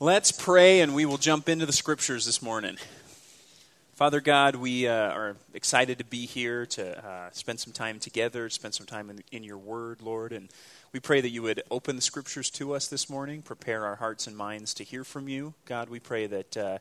Let's pray and we will jump into the scriptures this morning. Father God, we uh, are excited to be here to uh, spend some time together, spend some time in, in, your word, Lord. And we pray that you would open the scriptures to us this morning, prepare our hearts and minds to hear from you. God, we pray that, uh,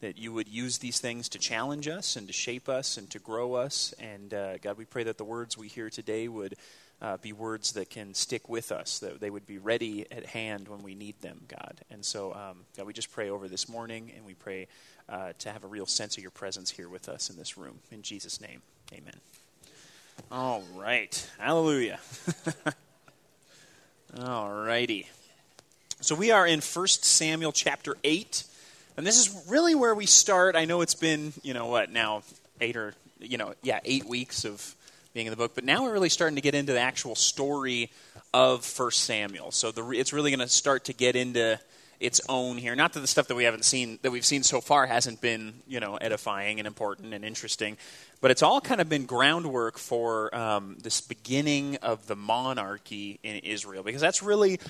that you would use these things to challenge us and to shape us and to grow us. And uh, God, we pray that the words we hear today would uh, be words that can stick with us, that they would be ready at hand when we need them, God. And so, um, God, we just pray over this morning, and we pray uh, to have a real sense of your presence here with us in this room. In Jesus' name, amen. All right. Hallelujah. All righty. So we are in 1 Samuel chapter 8. And this is really where we start. I know it's been, you know, what, now, eight or, you know, yeah, eight weeks of being in the book. But now we're really starting to get into the actual story of First Samuel. So the, it's really going to start to get into its own here. Not that the stuff that we haven't seen that we've seen so far hasn't been you know edifying and important and interesting, but it's all kind of been groundwork for um, this beginning of the monarchy in Israel because that's really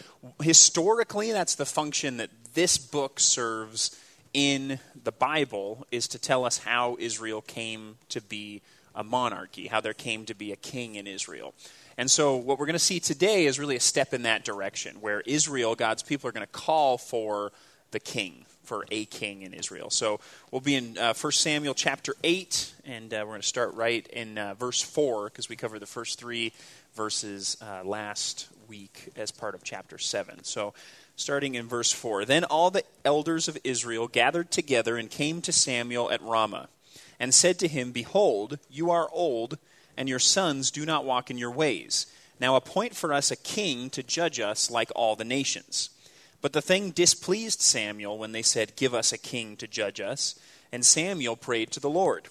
historically that's the function that this book serves in the Bible is to tell us how Israel came to be a monarchy, how there came to be a king in Israel. And so, what we're going to see today is really a step in that direction, where Israel, God's people, are going to call for the king, for a king in Israel. So, we'll be in uh, 1 Samuel chapter 8, and uh, we're going to start right in uh, verse 4, because we covered the first three verses uh, last week as part of chapter 7. So, starting in verse 4 Then all the elders of Israel gathered together and came to Samuel at Ramah and said to him, Behold, you are old, and your sons do not walk in your ways. Now appoint for us a king to judge us like all the nations. But the thing displeased Samuel when they said, Give us a king to judge us. And Samuel prayed to the Lord.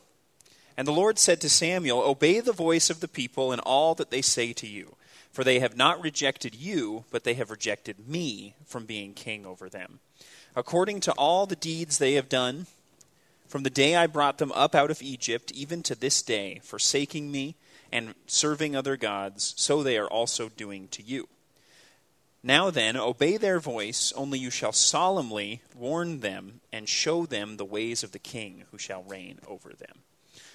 And the Lord said to Samuel, Obey the voice of the people in all that they say to you, for they have not rejected you, but they have rejected me from being king over them. According to all the deeds they have done, from the day I brought them up out of Egypt, even to this day, forsaking me and serving other gods, so they are also doing to you. Now then, obey their voice, only you shall solemnly warn them and show them the ways of the king who shall reign over them.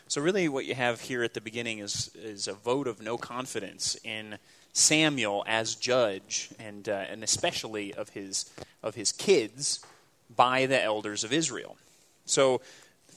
So, really, what you have here at the beginning is, is a vote of no confidence in Samuel as judge, and, uh, and especially of his, of his kids by the elders of Israel. So,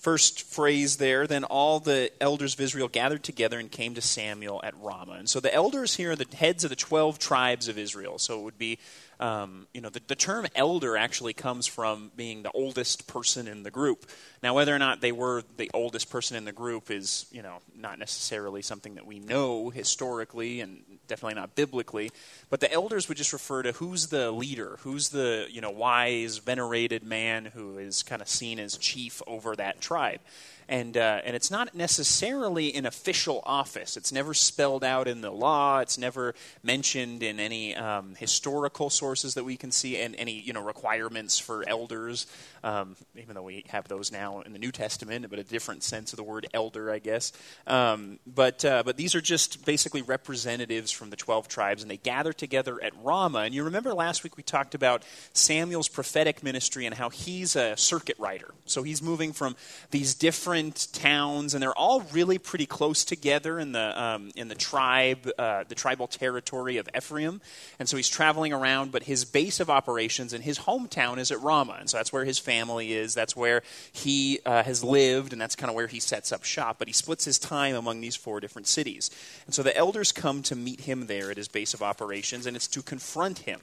first phrase there, then all the elders of Israel gathered together and came to Samuel at Ramah. And so the elders here are the heads of the 12 tribes of Israel. So it would be, um, you know, the, the term elder actually comes from being the oldest person in the group. Now, whether or not they were the oldest person in the group is, you know, not necessarily something that we know historically and definitely not biblically. But the elders would just refer to who's the leader, who's the, you know, wise, venerated man who is kind of seen as chief over that tribe and uh, and it's not necessarily an official office. It's never spelled out in the law. It's never mentioned in any um, historical sources that we can see, and any you know requirements for elders. Um, even though we have those now in the New Testament, but a different sense of the word elder, I guess. Um, but uh, but these are just basically representatives from the twelve tribes, and they gather together at Ramah. And you remember last week we talked about Samuel's prophetic ministry and how he's a circuit rider. So he's moving from these different different towns, and they're all really pretty close together in the um, in the tribe, uh, the tribal territory of Ephraim. And so he's traveling around, but his base of operations and his hometown is at Ramah, and so that's where his family is. That's where he uh, has lived, and that's kind of where he sets up shop. But he splits his time among these four different cities, and so the elders come to meet him there at his base of operations, and it's to confront him.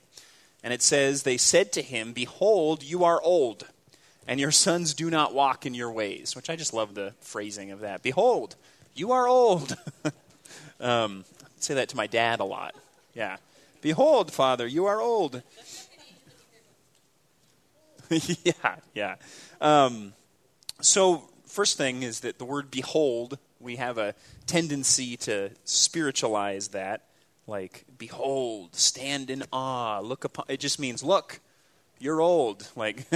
And it says, They said to him, Behold, you are old and your sons do not walk in your ways, which I just love the phrasing of that. Behold, you are old. um, I say that to my dad a lot. Yeah. Behold, Father, you are old. yeah, yeah. Um, so, first thing is that the word behold, we have a tendency to spiritualize that. Like, behold, stand in awe, look upon. It just means, look, you're old. Like,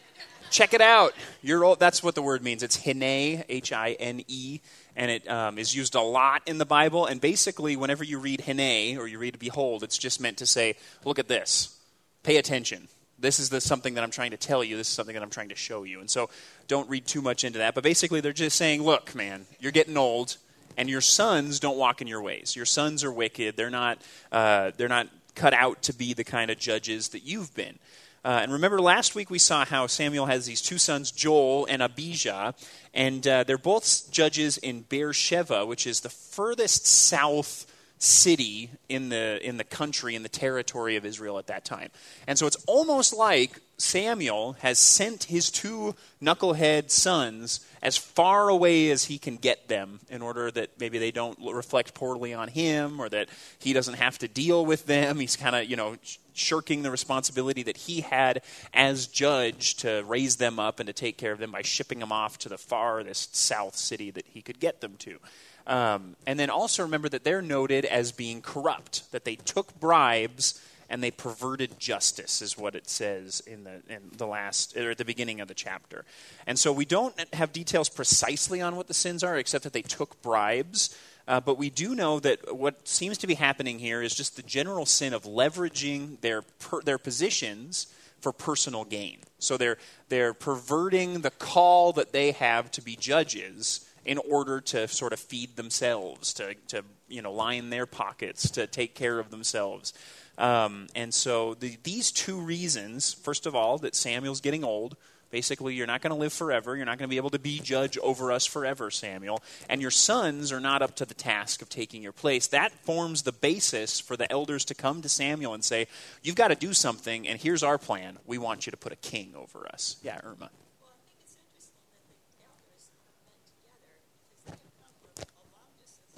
check it out. You're old. That's what the word means. It's hine, H I N E, and it um, is used a lot in the Bible. And basically, whenever you read hine or you read behold, it's just meant to say, look at this, pay attention, This is the something that I'm trying to tell you. This is something that I'm trying to show you. And so don't read too much into that. But basically, they're just saying, look, man, you're getting old, and your sons don't walk in your ways. Your sons are wicked. They're not, uh, they're not cut out to be the kind of judges that you've been. Uh, and remember, last week we saw how Samuel has these two sons, Joel and Abijah, and uh, they're both judges in Beersheba, which is the furthest south city in the in the country in the territory of Israel at that time. And so it's almost like Samuel has sent his two knucklehead sons as far away as he can get them in order that maybe they don't reflect poorly on him or that he doesn't have to deal with them. He's kind of, you know, shirking the responsibility that he had as judge to raise them up and to take care of them by shipping them off to the farthest south city that he could get them to. Um, and then also remember that they're noted as being corrupt, that they took bribes and they perverted justice, is what it says in the, in the last, or at the beginning of the chapter. And so we don't have details precisely on what the sins are, except that they took bribes. Uh, but we do know that what seems to be happening here is just the general sin of leveraging their, per, their positions for personal gain. So they're, they're perverting the call that they have to be judges in order to sort of feed themselves, to, to you know, line their pockets, to take care of themselves. Um, and so the, these two reasons, first of all, that Samuel's getting old. Basically, you're not going to live forever. You're not going to be able to be judge over us forever, Samuel. And your sons are not up to the task of taking your place. That forms the basis for the elders to come to Samuel and say, You've got to do something, and here's our plan. We want you to put a king over us. Yeah, Irma.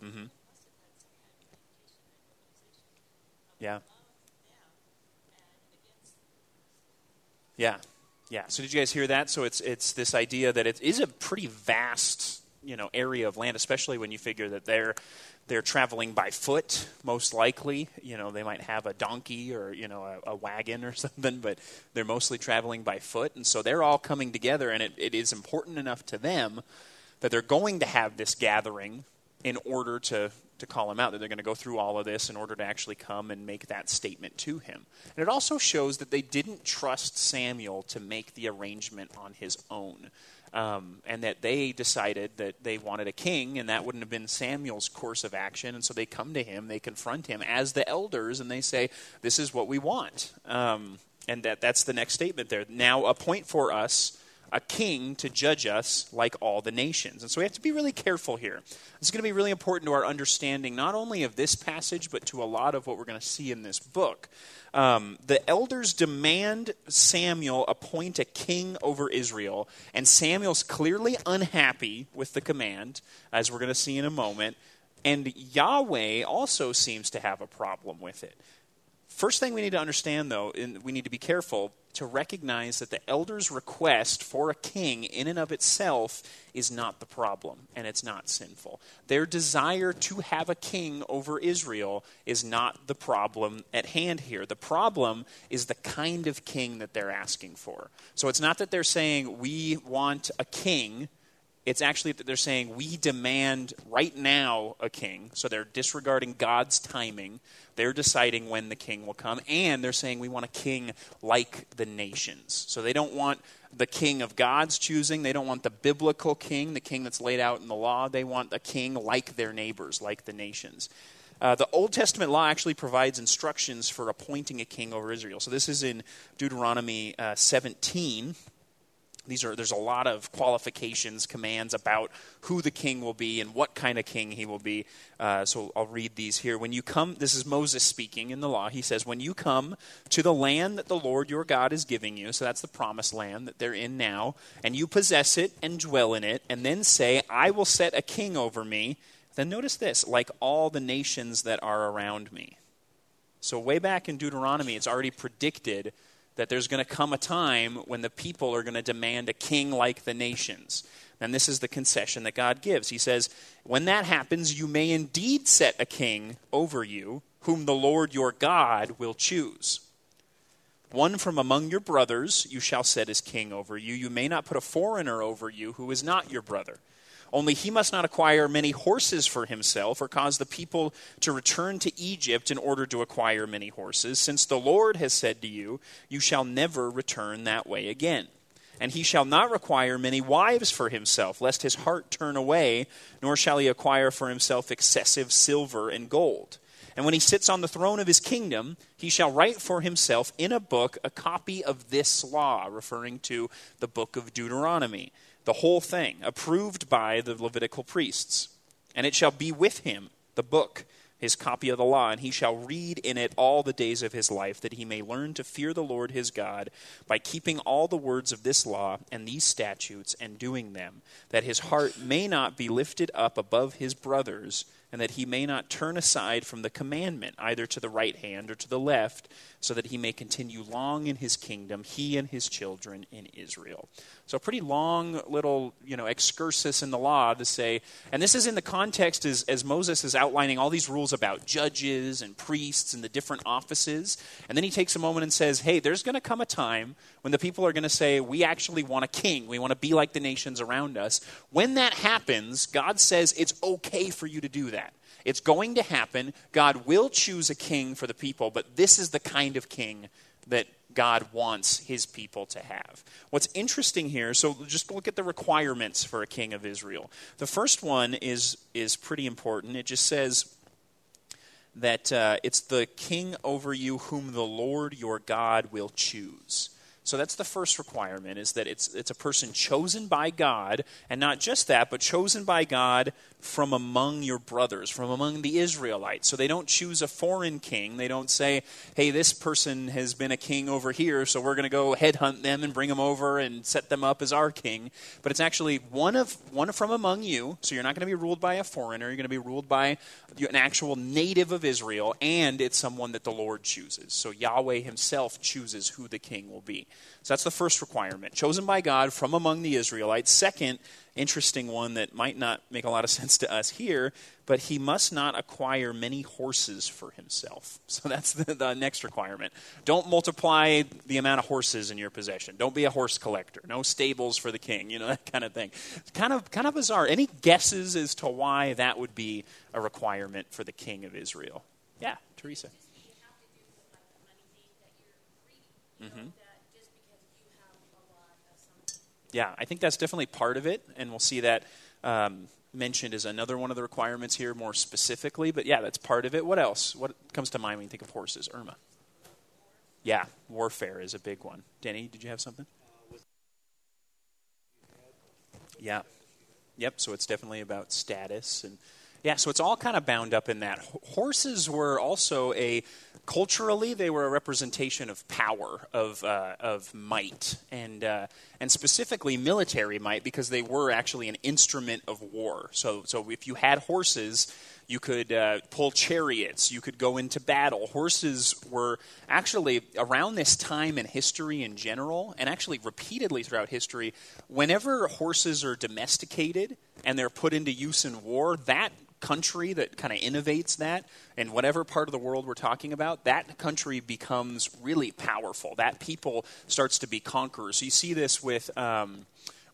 Mm-hmm. Yeah. Yeah. Yeah. So did you guys hear that? So it's it's this idea that it is a pretty vast, you know, area of land, especially when you figure that they're they're traveling by foot, most likely. You know, they might have a donkey or, you know, a, a, wagon or something, but they're mostly traveling by foot. And so they're all coming together, and it, it is important enough to them that they're going to have this gathering in order to, to call him out, that they're going to go through all of this in order to actually come and make that statement to him. And it also shows that they didn't trust Samuel to make the arrangement on his own. Um, and that they decided that they wanted a king, and that wouldn't have been Samuel's course of action. And so they come to him, they confront him as the elders, and they say, This is what we want. Um, and that, that's the next statement there. Now appoint for us a king to judge us like all the nations. And so we have to be really careful here. This is going to be really important to our understanding, not only of this passage, but to a lot of what we're going to see in this book. Um, the elders demand Samuel appoint a king over Israel, and Samuel's clearly unhappy with the command, as we're going to see in a moment. And Yahweh also seems to have a problem with it. First thing we need to understand, though, and we need to be careful to recognize that the elder's request for a king, in and of itself, is not the problem, and it's not sinful. Their desire to have a king over Israel is not the problem at hand here. The problem is the kind of king that they're asking for. So it's not that they're saying, we want a king it's actually that they're saying we demand right now a king. So they're disregarding God's timing. They're deciding when the king will come. And they're saying we want a king like the nations. So they don't want the king of God's choosing. They don't want the biblical king, the king that's laid out in the law. They want a king like their neighbors, like the nations. Uh, the Old Testament law actually provides instructions for appointing a king over Israel. So this is in Deuteronomy uh, 17 these are there's a lot of qualifications commands about who the king will be and what kind of king he will be. Uh, so i'll read these here. When you come this is moses speaking in the law. He says when you come to the land that the lord your god is giving you so that's the promised land that they're in now and you possess it and dwell in it and then say i will set a king over me then notice this like all the nations that are around me. So way back in deuteronomy it's already predicted that there's going to come a time when the people are going to demand a king like the nations. And this is the concession that God gives. He says, When that happens, you may indeed set a king over you, whom the Lord your God will choose. One from among your brothers you shall set as king over you. You may not put a foreigner over you who is not your brother Only he must not acquire many horses for himself, or cause the people to return to Egypt in order to acquire many horses, since the Lord has said to you, You shall never return that way again. And he shall not require many wives for himself, lest his heart turn away, nor shall he acquire for himself excessive silver and gold. And when he sits on the throne of his kingdom, he shall write for himself in a book a copy of this law, referring to the book of Deuteronomy the whole thing, approved by the Levitical priests. And it shall be with him, the book, his copy of the law, and he shall read in it all the days of his life, that he may learn to fear the Lord his God by keeping all the words of this law and these statutes and doing them, that his heart may not be lifted up above his brothers, and that he may not turn aside from the commandment, either to the right hand or to the left, so that he may continue long in his kingdom, he and his children in Israel. So, a pretty long little, you know, excursus in the law to say, and this is in the context as, as Moses is outlining all these rules about judges and priests and the different offices. And then he takes a moment and says, hey, there's going to come a time when the people are going to say, we actually want a king. We want to be like the nations around us. When that happens, God says it's okay for you to do that. It's going to happen. God will choose a king for the people, but this is the kind of king that God wants his people to have. What's interesting here, so just look at the requirements for a king of Israel. The first one is, is pretty important. It just says that uh, it's the king over you whom the Lord your God will choose. So that's the first requirement is that it's it's a person chosen by God and not just that but chosen by God from among your brothers, from among the Israelites. So they don't choose a foreign king. They don't say, "Hey, this person has been a king over here, so we're going to go headhunt them and bring them over and set them up as our king." But it's actually one of one from among you. So you're not going to be ruled by a foreigner. You're going to be ruled by an actual native of Israel, and it's someone that the Lord chooses. So Yahweh himself chooses who the king will be. So that's the first requirement. Chosen by God from among the Israelites. Second, interesting one that might not make a lot of sense to us here, but he must not acquire many horses for himself. So that's the, the, next requirement. Don't multiply the amount of horses in your possession. Don't be a horse collector. No stables for the king, you know, that kind of thing. It's kind of kind of bizarre. Any guesses as to why that would be a requirement for the king of Israel? Yeah, Teresa. Mm-hmm. Yeah, I think that's definitely part of it, and we'll see that um, mentioned as another one of the requirements here more specifically. But yeah, that's part of it. What else? What comes to mind when you think of horses? Irma. Yeah, warfare is a big one. Denny, did you have something? Yeah. Yep, so it's definitely about status and yeah, so it's all kind of bound up in that. Horses were also a culturally they were a representation of power, of uh, of might, and uh, and specifically military might because they were actually an instrument of war. So so if you had horses. You could uh, pull chariots. You could go into battle. Horses were actually around this time in history in general, and actually repeatedly throughout history. Whenever horses are domesticated and they're put into use in war, that country that kind of innovates that, in whatever part of the world we're talking about, that country becomes really powerful. That people starts to be conquerors. So you see this with. Um,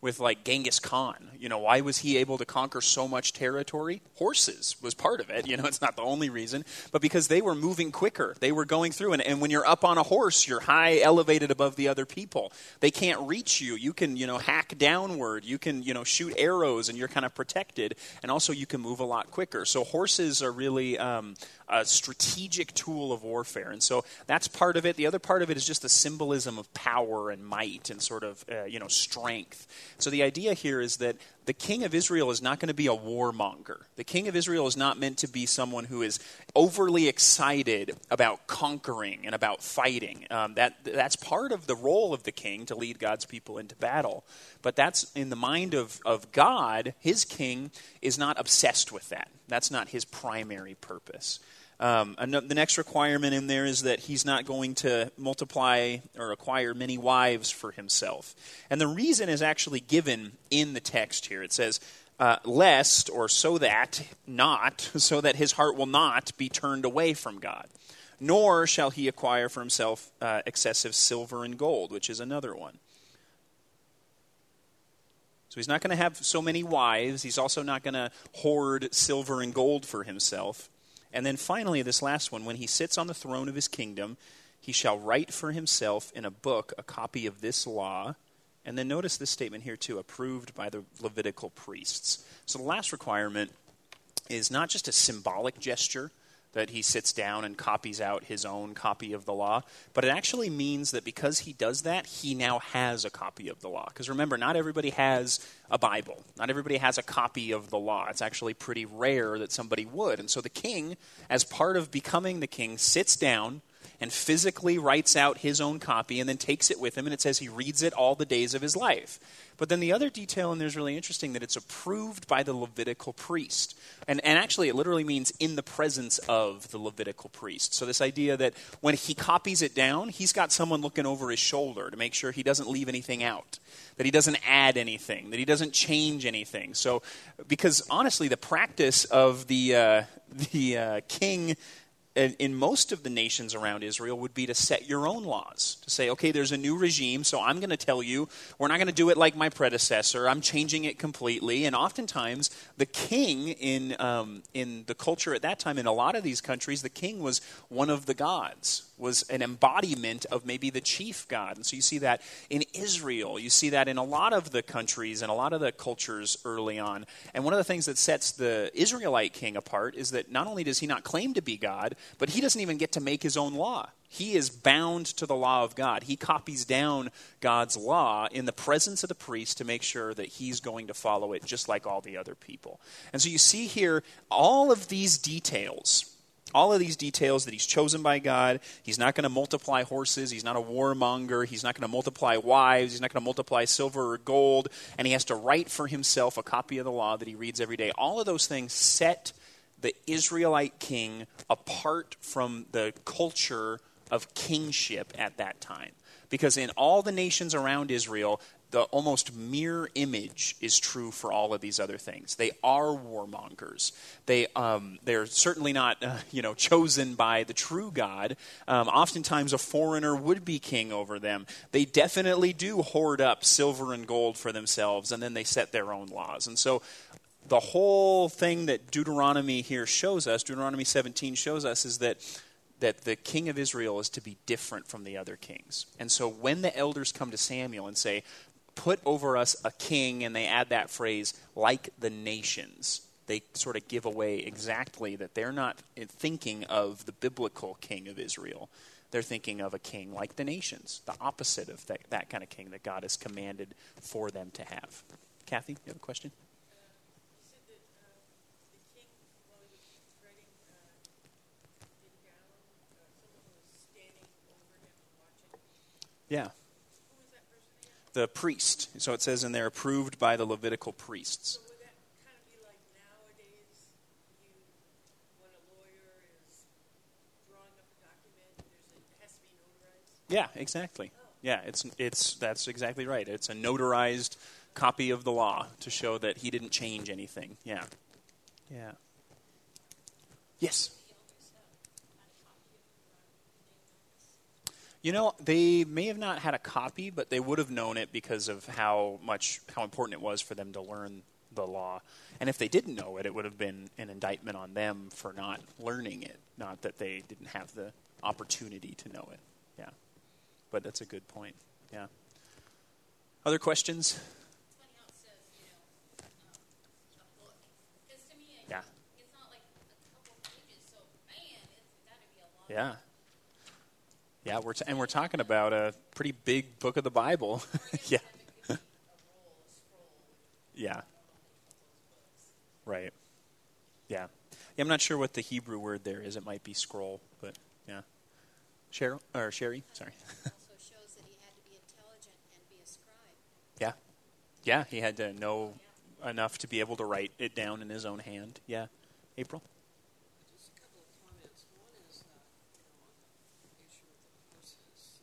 with like Genghis Khan. You know, why was he able to conquer so much territory? Horses was part of it. You know, it's not the only reason, but because they were moving quicker. They were going through, and, and when you're up on a horse, you're high elevated above the other people. They can't reach you. You can, you know, hack downward. You can, you know, shoot arrows, and you're kind of protected. And also, you can move a lot quicker. So horses are really um, a strategic tool of warfare. And so that's part of it. The other part of it is just the symbolism of power and might and sort of, uh, you know, strength. So the idea here is that the king of Israel is not going to be a warmonger. The king of Israel is not meant to be someone who is overly excited about conquering and about fighting. Um, that, that's part of the role of the king to lead God's people into battle. But that's in the mind of, of God, his king is not obsessed with that. That's not his primary purpose. Um, the next requirement in there is that he's not going to multiply or acquire many wives for himself. And the reason is actually given in the text here. It says, uh, lest or so that, not, so that his heart will not be turned away from God. Nor shall he acquire for himself uh, excessive silver and gold, which is another one. So he's not going to have so many wives. He's also not going to hoard silver and gold for himself. And then finally, this last one when he sits on the throne of his kingdom, he shall write for himself in a book a copy of this law. And then notice this statement here, too approved by the Levitical priests. So the last requirement is not just a symbolic gesture that he sits down and copies out his own copy of the law, but it actually means that because he does that, he now has a copy of the law. Because remember, not everybody has a Bible, not everybody has a copy of the law. It's actually pretty rare that somebody would. And so the king, as part of becoming the king, sits down and physically writes out his own copy and then takes it with him, and it says he reads it all the days of his life. But then the other detail in there is really interesting that it's approved by the Levitical priest. And, and actually, it literally means in the presence of the Levitical priest. So, this idea that when he copies it down, he's got someone looking over his shoulder to make sure he doesn't leave anything out, that he doesn't add anything, that he doesn't change anything. So, because honestly, the practice of the, uh, the uh, king in most of the nations around Israel would be to set your own laws. To say, okay, there's a new regime, so I'm going to tell you, we're not going to do it like my predecessor. I'm changing it completely. And oftentimes, the king in, um, in the culture at that time, in a lot of these countries, the king was one of the gods was an embodiment of maybe the chief god. And so you see that in Israel. You see that in a lot of the countries and a lot of the cultures early on. And one of the things that sets the Israelite king apart is that not only does he not claim to be God, but he doesn't even get to make his own law. He is bound to the law of God. He copies down God's law in the presence of the priest to make sure that he's going to follow it just like all the other people. And so you see here all of these details all of these details that he's chosen by God. He's not going to multiply horses. He's not a warmonger. He's not going to multiply wives. He's not going to multiply silver or gold. And he has to write for himself a copy of the law that he reads every day. All of those things set the Israelite king apart from the culture of kingship at that time. Because in all the nations around Israel, the almost mirror image is true for all of these other things. They are warmongers. They um, they're certainly not uh, you know chosen by the true God. Um, oftentimes, a foreigner would be king over them. They definitely do hoard up silver and gold for themselves, and then they set their own laws. And so, the whole thing that Deuteronomy here shows us, Deuteronomy 17 shows us, is that that the king of Israel is to be different from the other kings. And so when the elders come to Samuel and say, put over us a king, and they add that phrase, like the nations. They sort of give away exactly that they're not thinking of the biblical king of Israel. They're thinking of a king like the nations, the opposite of that, that kind of king that God has commanded for them to have. Kathy, you have a question? Yeah the priest. So it says in there, approved by the Levitical priests. Yeah, exactly. Yeah, it's it's that's exactly right. It's a notarized copy of the law to show that he didn't change anything. Yeah. Yeah. Yes. You know, they may have not had a copy, but they would have known it because of how much how important it was for them to learn the law. And if they didn't know it, it would have been an indictment on them for not learning it, not that they didn't have the opportunity to know it. Yeah. But that's a good point. Yeah. Other questions? Yeah. Yeah. Yeah, we're t- and we're talking about a pretty big book of the Bible. yeah. yeah. Right. Yeah. yeah. I'm not sure what the Hebrew word there is. It might be scroll, but yeah. Cheryl or Sherry, sorry. yeah. Yeah, he had to know enough to be able to write it down in his own hand. Yeah. April?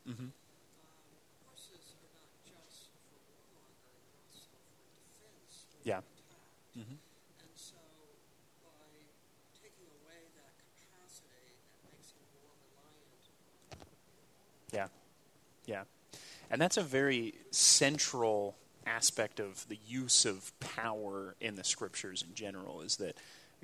Mm-hmm. Yeah. Mm-hmm. And so by taking away that capacity, it makes him more reliant. Yeah. Yeah. And that's a very central aspect of the use of power in the scriptures in general is that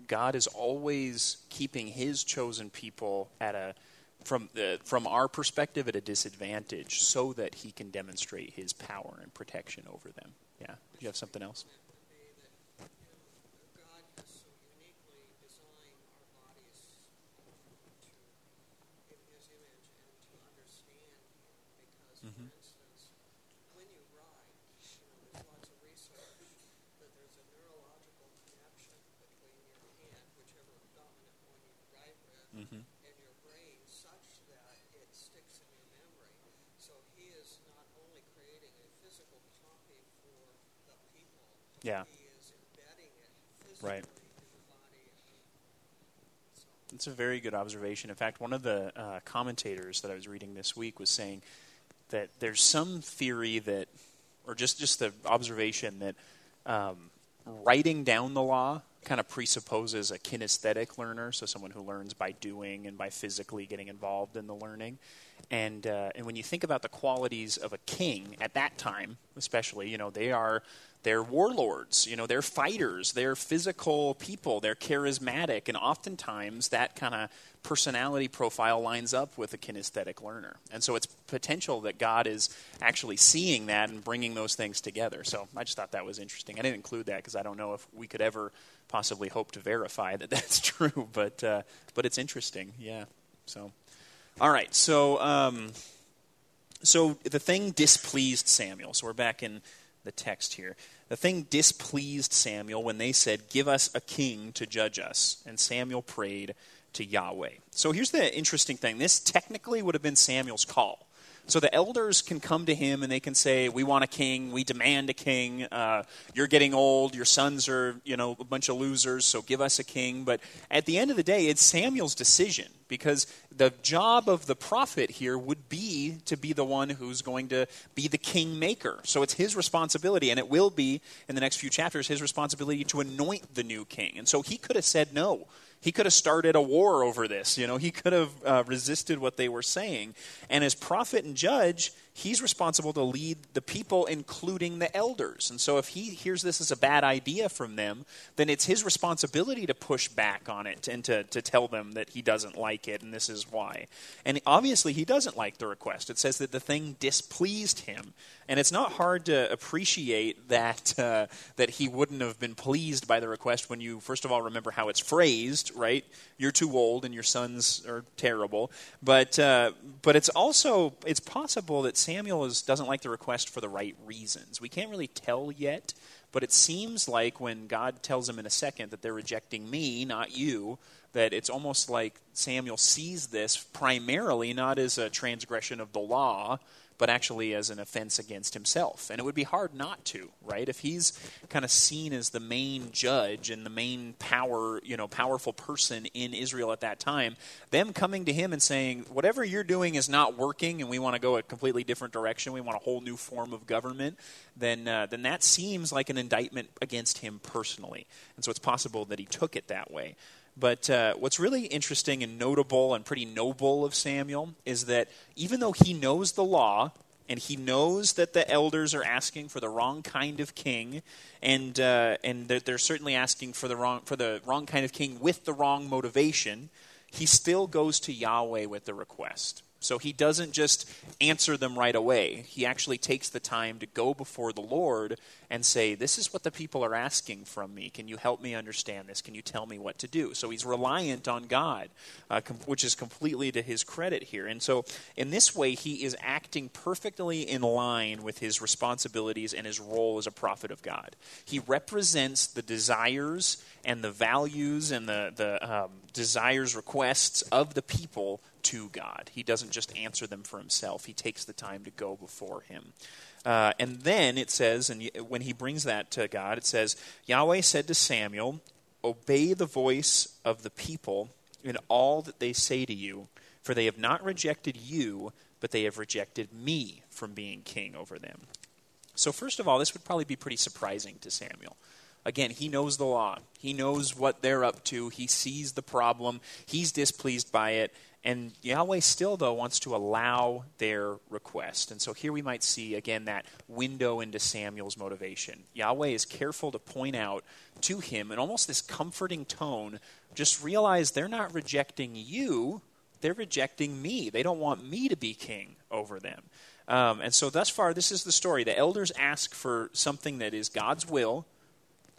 God is always keeping his chosen people at a from the, from our perspective at a disadvantage so that he can demonstrate his power and protection over them. Yeah. Do you have something else? Mm-hmm. Mm-hmm. Yeah. Right. It's a very good observation. In fact, one of the uh, commentators that I was reading this week was saying that there's some theory that, or just just the observation that um, writing down the law kind of presupposes a kinesthetic learner, so someone who learns by doing and by physically getting involved in the learning. And uh, and when you think about the qualities of a king at that time, especially, you know, they are they're warlords, you know, they're fighters, they're physical people, they're charismatic, and oftentimes that kind of personality profile lines up with a kinesthetic learner. And so it's potential that God is actually seeing that and bringing those things together. So I just thought that was interesting. I didn't include that because I don't know if we could ever possibly hope to verify that that's true, but uh, but it's interesting, yeah. So, all right, so um, so the thing displeased Samuel. So we're back in the text here. The thing displeased Samuel when they said, Give us a king to judge us. And Samuel prayed to Yahweh. So here's the interesting thing this technically would have been Samuel's call. So the elders can come to him and they can say, "We want a king. We demand a king. Uh, you're getting old. Your sons are, you know, a bunch of losers. So give us a king." But at the end of the day, it's Samuel's decision because the job of the prophet here would be to be the one who's going to be the king maker. So it's his responsibility, and it will be in the next few chapters his responsibility to anoint the new king. And so he could have said no. He could have started a war over this. You know, he could have uh, resisted what they were saying. And as prophet and judge, he's responsible to lead the people, including the elders. And so if he hears this as a bad idea from them, then it's his responsibility to push back on it and to, to tell them that he doesn't like it and this is why. And obviously, he doesn't like the request. It says that the thing displeased him. And it's not hard to appreciate that uh, that he wouldn't have been pleased by the request when you first of all remember how it's phrased, right? You're too old and your sons are terrible. But uh, but it's also it's possible that Samuel is, doesn't like the request for the right reasons. We can't really tell yet. But it seems like when God tells him in a second that they're rejecting me, not you, that it's almost like Samuel sees this primarily not as a transgression of the law, but actually as an offense against himself. And it would be hard not to, right? If he's kind of seen as the main judge and the main power, you know, powerful person in Israel at that time, them coming to him and saying, whatever you're doing is not working and we want to go a completely different direction, we want a whole new form of government, then, uh, then that seems like an indictment against him personally. And so it's possible that he took it that way. But uh, what's really interesting and notable and pretty noble of Samuel is that even though he knows the law and he knows that the elders are asking for the wrong kind of king, and uh, and they're, they're certainly asking for the wrong for the wrong kind of king with the wrong motivation, he still goes to Yahweh with the request. So he doesn't just answer them right away. He actually takes the time to go before the Lord and say, This is what the people are asking from me. Can you help me understand this? Can you tell me what to do? So he's reliant on God, uh, com- which is completely to his credit here. And so in this way, he is acting perfectly in line with his responsibilities and his role as a prophet of God. He represents the desires and the values and the, the um, desires, requests of the people to God. He doesn't just answer them for himself, he takes the time to go before him. Uh, and then it says, and when he brings that to God, it says, Yahweh said to Samuel, Obey the voice of the people in all that they say to you, for they have not rejected you, but they have rejected me from being king over them. So, first of all, this would probably be pretty surprising to Samuel. Again, he knows the law. He knows what they're up to. He sees the problem. He's displeased by it. And Yahweh still, though, wants to allow their request. And so here we might see, again, that window into Samuel's motivation. Yahweh is careful to point out to him in almost this comforting tone just realize they're not rejecting you, they're rejecting me. They don't want me to be king over them. Um, and so, thus far, this is the story. The elders ask for something that is God's will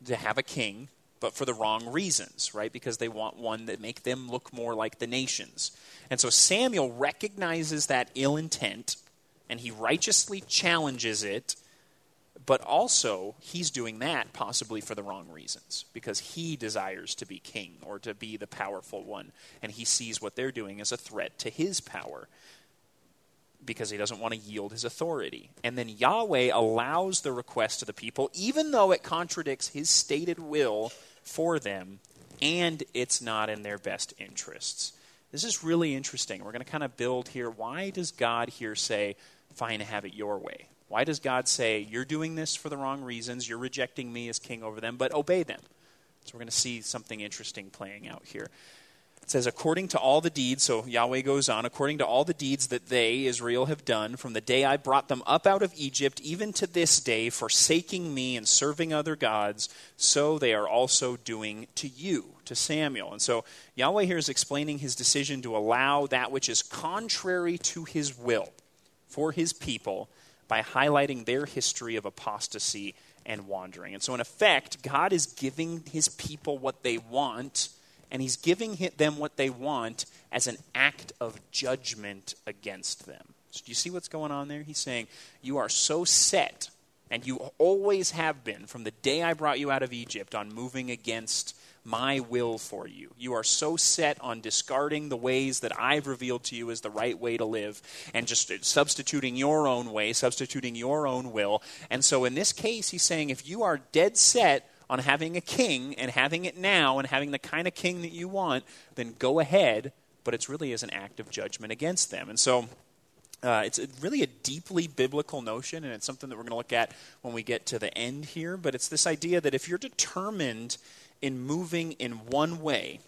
to have a king, but for the wrong reasons, right? Because they want one that make them look more like the nations. And so Samuel recognizes that ill intent and he righteously challenges it, but also he's doing that possibly for the wrong reasons because he desires to be king or to be the powerful one and he sees what they're doing as a threat to his power because he doesn't want to yield his authority. And then Yahweh allows the request of the people, even though it contradicts his stated will for them, and it's not in their best interests. This is really interesting. We're going to kind of build here. Why does God here say, fine, have it your way? Why does God say, you're doing this for the wrong reasons, you're rejecting me as king over them, but obey them? So we're going to see something interesting playing out here. Says, according to all the deeds, so Yahweh goes on, according to all the deeds that they, Israel, have done from the day I brought them up out of Egypt, even to this day, forsaking me and serving other gods, so they are also doing to you, to Samuel. And so Yahweh here is explaining his decision to allow that which is contrary to his will for his people by highlighting their history of apostasy and wandering. And so, in effect, God is giving his people what they want and he's giving them what they want as an act of judgment against them. So do you see what's going on there? He's saying, You are so set, and you always have been from the day I brought you out of Egypt on moving against my will for you. You are so set on discarding the ways that I've revealed to you as the right way to live and just uh, substituting your own way, substituting your own will. And so in this case, he's saying if you are dead set on having a king and having it now and having the kind of king that you want, then go ahead. But it's really as an act of judgment against them. And so uh, it's a, really a deeply biblical notion, and it's something that we're going to look at when we get to the end here. But it's this idea that if you're determined in moving in one way,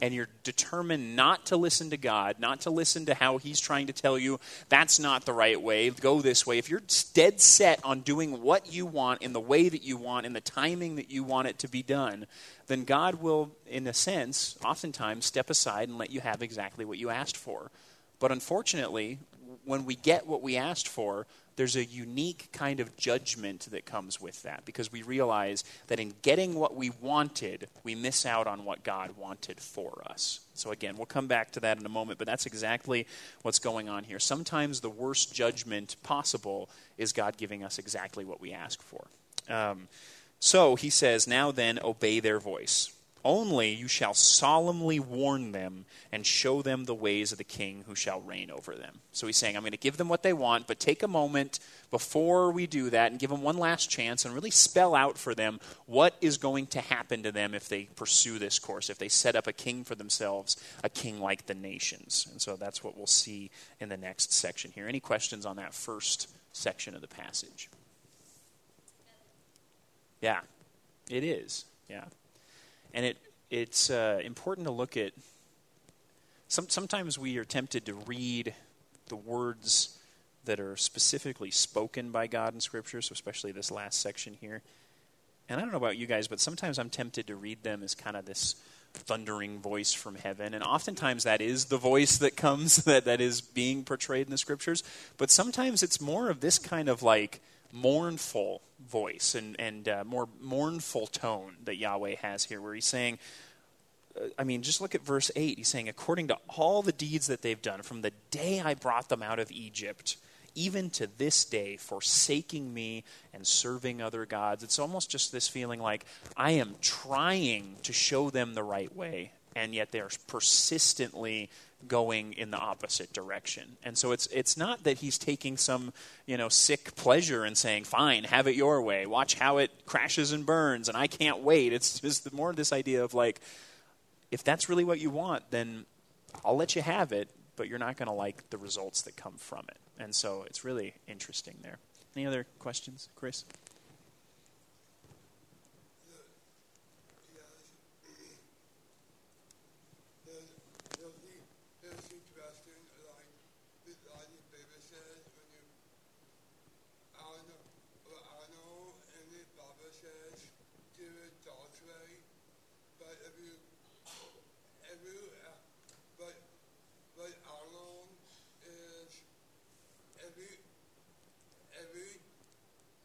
and you're determined not to listen to God, not to listen to how He's trying to tell you that's not the right way, go this way, if you're dead set on doing what you want in the way that you want, in the timing that you want it to be done, then God will, in a sense, oftentimes step aside and let you have exactly what you asked for. But unfortunately, when we get what we asked for, there's a unique kind of judgment that comes with that because we realize that in getting what we wanted, we miss out on what God wanted for us. So, again, we'll come back to that in a moment, but that's exactly what's going on here. Sometimes the worst judgment possible is God giving us exactly what we ask for. Um, so he says, Now then, obey their voice. Only you shall solemnly warn them and show them the ways of the king who shall reign over them. So he's saying, I'm going to give them what they want, but take a moment before we do that and give them one last chance and really spell out for them what is going to happen to them if they pursue this course, if they set up a king for themselves, a king like the nations. And so that's what we'll see in the next section here. Any questions on that first section of the passage? Yeah, it is. Yeah. And it, it's uh, important to look at. Some, sometimes we are tempted to read the words that are specifically spoken by God in Scripture, so especially this last section here. And I don't know about you guys, but sometimes I'm tempted to read them as kind of this thundering voice from heaven. And oftentimes that is the voice that comes that, that is being portrayed in the Scriptures. But sometimes it's more of this kind of like mournful voice and, and uh, more mournful tone that Yahweh has here, where he's saying, uh, I mean, just look at verse 8. He's saying, according to all the deeds that they've done, from the day I brought them out of Egypt, even to this day, forsaking me and serving other gods. It's almost just this feeling like I am trying to show them the right way, and yet they're persistently going in the opposite direction. And so it's it's not that he's taking some, you know, sick pleasure and saying, "Fine, have it your way. Watch how it crashes and burns and I can't wait." It's just more of this idea of like if that's really what you want, then I'll let you have it, but you're not going to like the results that come from it. And so it's really interesting there. Any other questions, Chris? there seem to every, uh, but, but Arnold is every, every,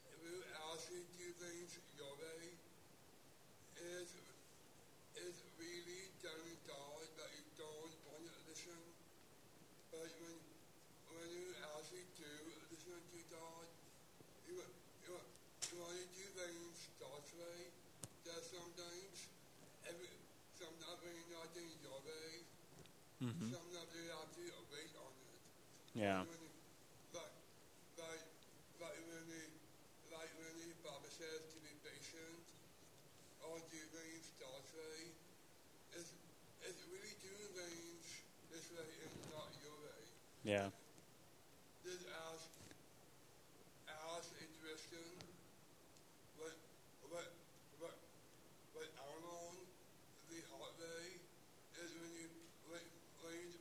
every asking do things your way is, is really telling God that you don't want to listen. But when, when you actually do listen to God, you, you, you want to do things God's way. That sometimes, every, sometimes when you're not doing your way, sometimes you have to wait on Yeah. This ask, ask interesting. What, what, what, what Arnold, the hard way, is when you, when, when you,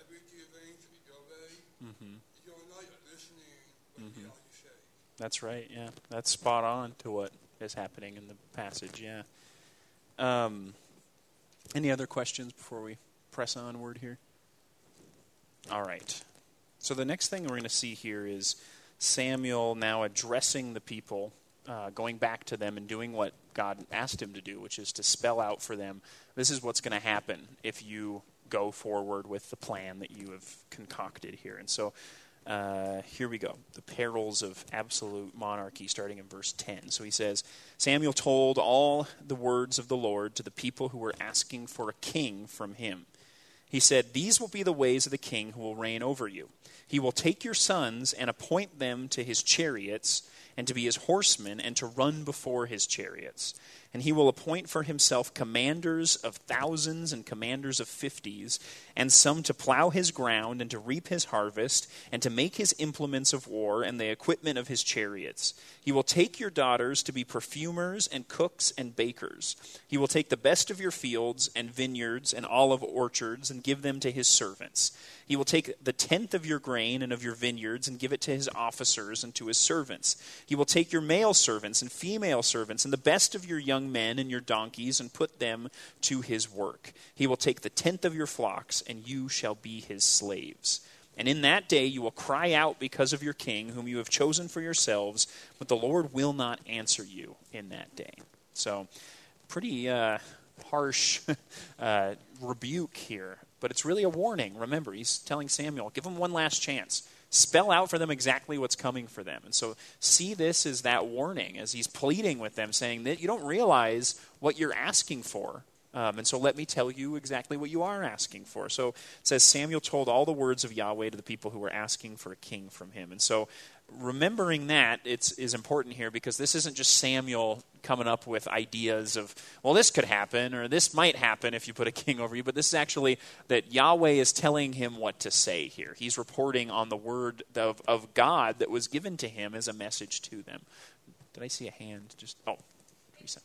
every do things your way, Mm-hmm. you're not listening what Mhm. the other say. That's right. Yeah, that's spot on to what is happening in the passage. Yeah. Um, any other questions before we press onward here? All right. So the next thing we're going to see here is Samuel now addressing the people, uh, going back to them and doing what God asked him to do, which is to spell out for them this is what's going to happen if you go forward with the plan that you have concocted here. And so uh, here we go. The perils of absolute monarchy, starting in verse 10. So he says Samuel told all the words of the Lord to the people who were asking for a king from him. He said, These will be the ways of the king who will reign over you. He will take your sons and appoint them to his chariots and to be his horsemen and to run before his chariots. And he will appoint for himself commanders of thousands and commanders of fifties, and some to plow his ground and to reap his harvest, and to make his implements of war and the equipment of his chariots. He will take your daughters to be perfumers and cooks and bakers. He will take the best of your fields and vineyards and olive orchards and give them to his servants. He will take the tenth of your grain and of your vineyards and give it to his officers and to his servants. He will take your male servants and female servants and the best of your young men and your donkeys and put them to his work. He will take the tenth of your flocks, and you shall be his slaves. And in that day you will cry out because of your king, whom you have chosen for yourselves, but the Lord will not answer you in that day. So, pretty uh, harsh uh, rebuke here, but it's really a warning. Remember, he's telling Samuel, give him one last chance. Spell out for them exactly what's coming for them. And so, see this as that warning, as he's pleading with them, saying that you don't realize what you're asking for. Um, and so let me tell you exactly what you are asking for. So it says Samuel told all the words of Yahweh to the people who were asking for a king from him. And so remembering that it's, is important here because this isn't just Samuel coming up with ideas of, well, this could happen or this might happen if you put a king over you, but this is actually that Yahweh is telling him what to say here. He's reporting on the word of, of God that was given to him as a message to them. Did I see a hand? Just, oh, I Lisa.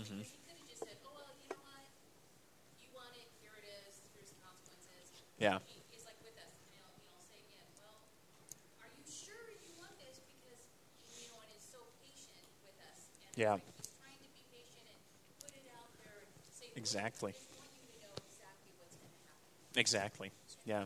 Mm-hmm. Yeah. "Look, Exactly. I want you to know exactly what's going to happen." Exactly. Yeah.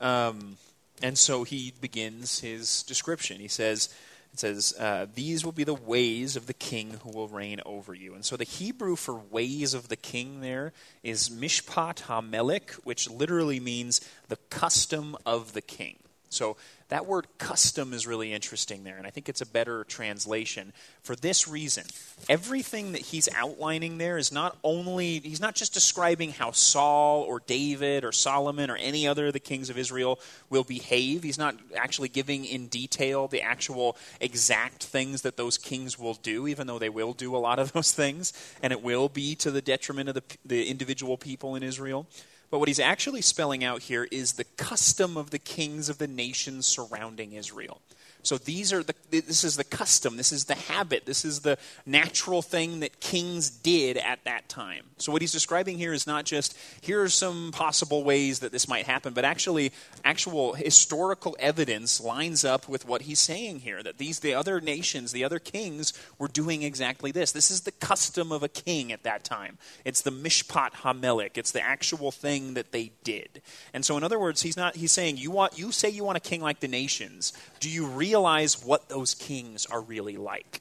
Um, and so he begins his description. He says, it says, uh, These will be the ways of the king who will reign over you. And so the Hebrew for ways of the king there is Mishpat HaMelech, which literally means the custom of the king. So that word custom is really interesting there, and I think it's a better translation for this reason. Everything that he's outlining there is not only, he's not just describing how Saul or David or Solomon or any other of the kings of Israel will behave. He's not actually giving in detail the actual exact things that those kings will do, even though they will do a lot of those things, and it will be to the detriment of the, the individual people in Israel. But what he's actually spelling out here is the custom of the kings of the nations surrounding Israel. So these are the this is the custom, this is the habit, this is the natural thing that kings did at that time. So what he's describing here is not just here are some possible ways that this might happen, but actually actual historical evidence lines up with what he's saying here that these the other nations, the other kings were doing exactly this. This is the custom of a king at that time. It's the Mishpat HaMelech. It's the actual thing that they did. And so in other words, he's not he's saying you want you say you want a king like the nations. Do you realize what those kings are really like?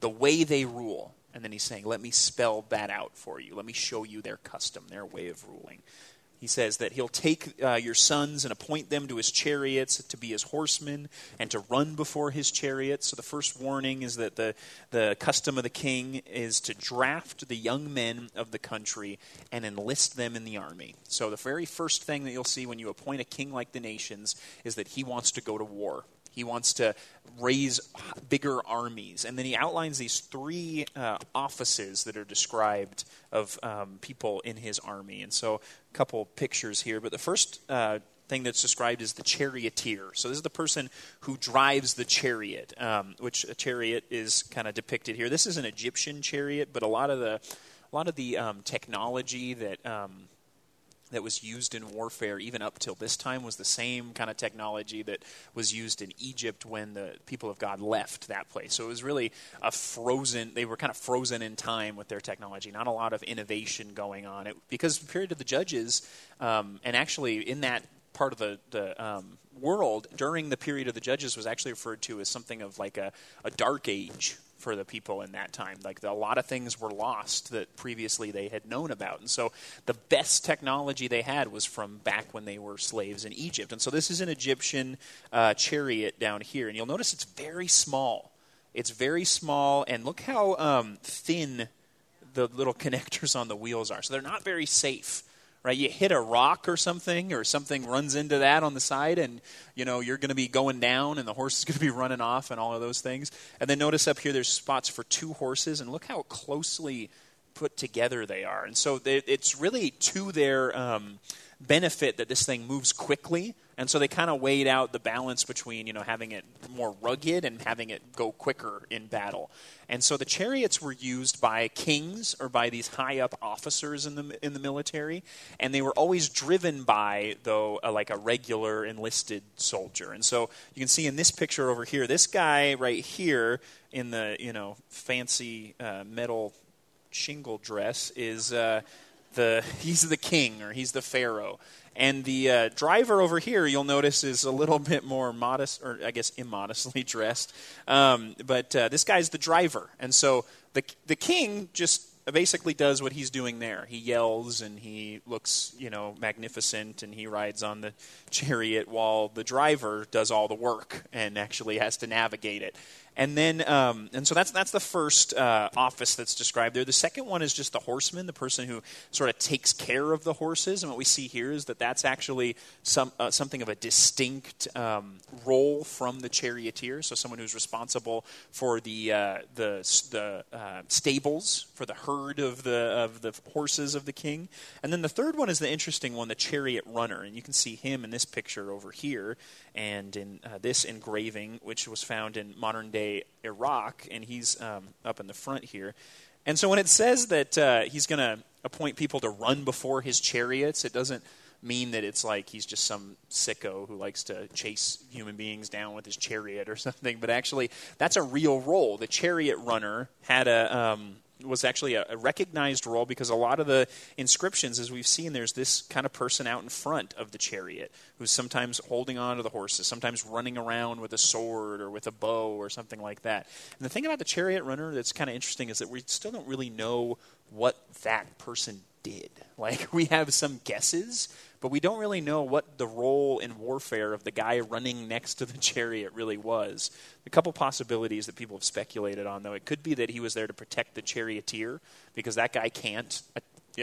The way they rule. And then he's saying, let me spell that out for you. Let me show you their custom, their way of ruling. He says that he'll take uh, your sons and appoint them to his chariots to be his horsemen and to run before his chariots. So the first warning is that the, the custom of the king is to draft the young men of the country and enlist them in the army. So the very first thing that you'll see when you appoint a king like the nations is that he wants to go to war. He wants to raise bigger armies. And then he outlines these three uh, offices that are described of um, people in his army. And so, a couple pictures here. But the first uh, thing that's described is the charioteer. So, this is the person who drives the chariot, um, which a chariot is kind of depicted here. This is an Egyptian chariot, but a lot of the a lot of the um, technology that um, that was used in warfare even up till this time was the same kind of technology that was used in Egypt when the people of God left that place. So it was really a frozen, they were kind of frozen in time with their technology, not a lot of innovation going on. It, because the period of the Judges, um, and actually in that part of the, the um, world during the period of the Judges was actually referred to as something of like a, a dark age for the people in that time. Like a lot of things were lost that previously they had known about. And so the best technology they had was from back when they were slaves in Egypt. And so this is an Egyptian uh, chariot down here. And you'll notice it's very small. It's very small. And look how um, thin the little connectors on the wheels are. So they're not very safe right? You hit a rock or something, or something runs into that on the side, and you know you're going to be going down, and the horse is going to be running off, and all of those things. And then notice up here, there's spots for two horses, and look how closely put together they are. And so they, it's really to their um, benefit that this thing moves quickly. And so they kind of weighed out the balance between, you know, having it more rugged and having it go quicker in battle. And so the chariots were used by kings or by these high up officers in the in the military, and they were always driven by though a, like a regular enlisted soldier. And so you can see in this picture over here, this guy right here in the you know fancy uh, metal shingle dress is. Uh, the he's the king or he's the pharaoh. And the uh, driver over here, you'll notice, is a little bit more modest, or I guess immodestly dressed. Um, but uh, this guy's the driver, and so the the king just basically does what he's doing there. He yells and he looks, you know, magnificent, and he rides on the chariot while the driver does all the work and actually has to navigate it. And then, um, and so that's that's the first uh, office that's described there. The second one is just the horseman, the person who sort of takes care of the horses. And what we see here is that that's actually some uh, something of a distinct um, role from the charioteer. So someone who's responsible for the uh, the the uh, stables for the herd of the of the horses of the king. And then the third one is the interesting one, the chariot runner. And you can see him in this picture over here and in uh, this engraving, which was found in modern day Iraq, and he's um, up in the front here. And so when it says that uh, he's going to appoint people to run before his chariots, it doesn't mean that it's like he's just some sicko who likes to chase human beings down with his chariot or something. But actually, that's a real role. The chariot runner had a um, was actually a, a, recognized role because a lot of the inscriptions, as we've seen, there's this kind of person out in front of the chariot who's sometimes holding on to the horses, sometimes running around with a sword or with a bow or something like that. And the thing about the chariot runner that's kind of interesting is that we still don't really know what that person did. Like, we have some guesses, but we don't really know what the role in warfare of the guy running next to the chariot really was. A couple possibilities that people have speculated on, though. It could be that he was there to protect the charioteer, because that guy can't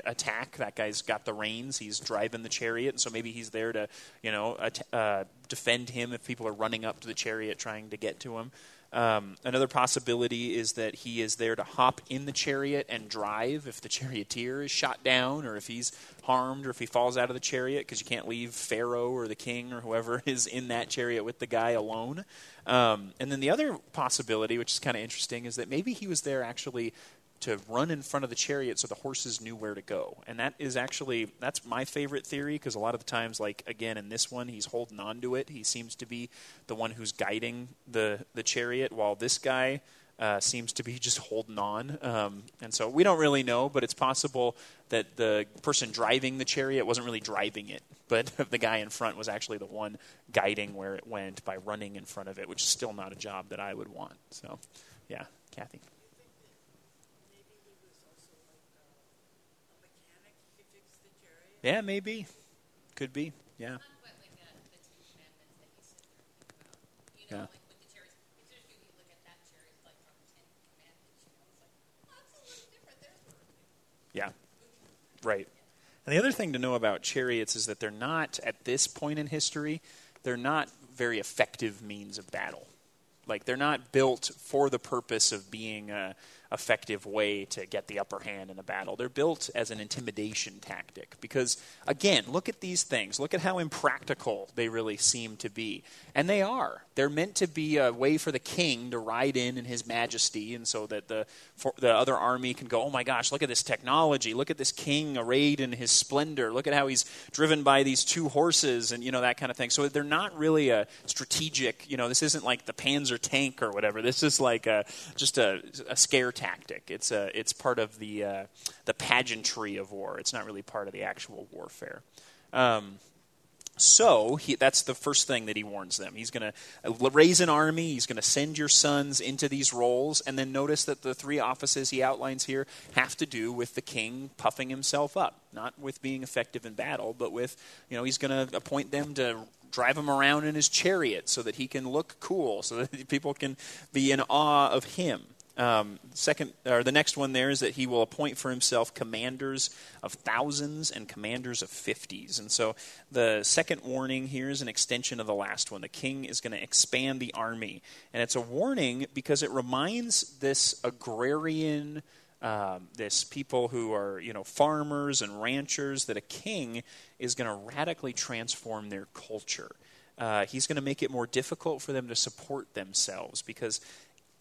attack. That guy's got the reins. He's driving the chariot, and so maybe he's there to, you know, uh, defend him if people are running up to the chariot trying to get to him. Um, another possibility is that he is there to hop in the chariot and drive if the charioteer is shot down or if he's harmed or if he falls out of the chariot because you can't leave Pharaoh or the king or whoever is in that chariot with the guy alone. Um, and then the other possibility, which is kind of interesting, is that maybe he was there actually to run in front of the chariot so the horses knew where to go. And that is actually that's my favorite theory because a lot of the times like again in this one he's holding on to it. He seems to be the one who's guiding the the chariot while this guy uh, seems to be just holding on. Um, and so we don't really know, but it's possible that the person driving the chariot wasn't really driving it, but the guy in front was actually the one guiding where it went by running in front of it, which is still not a job that I would want. So, yeah, Kathy. Oh, maybe. Could be. different. There's Yeah. Right. And the other thing to know about chariots is that they're not, at this point in history, they're not very effective means of battle. Like, they're not built for the purpose of being a effective way to get the upper hand in a battle. They're built as an intimidation tactic. Because, again, look at these things. Look at how impractical they really seem to be. And they are. They're meant to be a way for the king to ride in in his majesty, and so that the, for, the other army can go, oh my gosh, look at this technology. Look at this king arrayed in his splendor. Look at how he's driven by these two horses, and, you know, that kind of thing. So they're not really a strategic, you know, this isn't like the Panzer tank or whatever. This is like a, just a, a scare tactic. It's, a, it's part of the, uh, the pageantry of war. It's not really part of the actual warfare. Um, so he, that's the first thing that he warns them. He's going to raise an army. He's going to send your sons into these roles. And then notice that the three offices he outlines here have to do with the king puffing himself up, not with being effective in battle, but with you know he's going to appoint them to drive him around in his chariot so that he can look cool, so that people can be in awe of him. Um, second, or the next one there is that he will appoint for himself commanders of thousands and commanders of fifties. And so the second warning here is an extension of the last one. The king is going to expand the army, and it's a warning because it reminds this agrarian. Um, this people who are you know farmers and ranchers that a king is going to radically transform their culture. Uh, he's going to make it more difficult for them to support themselves because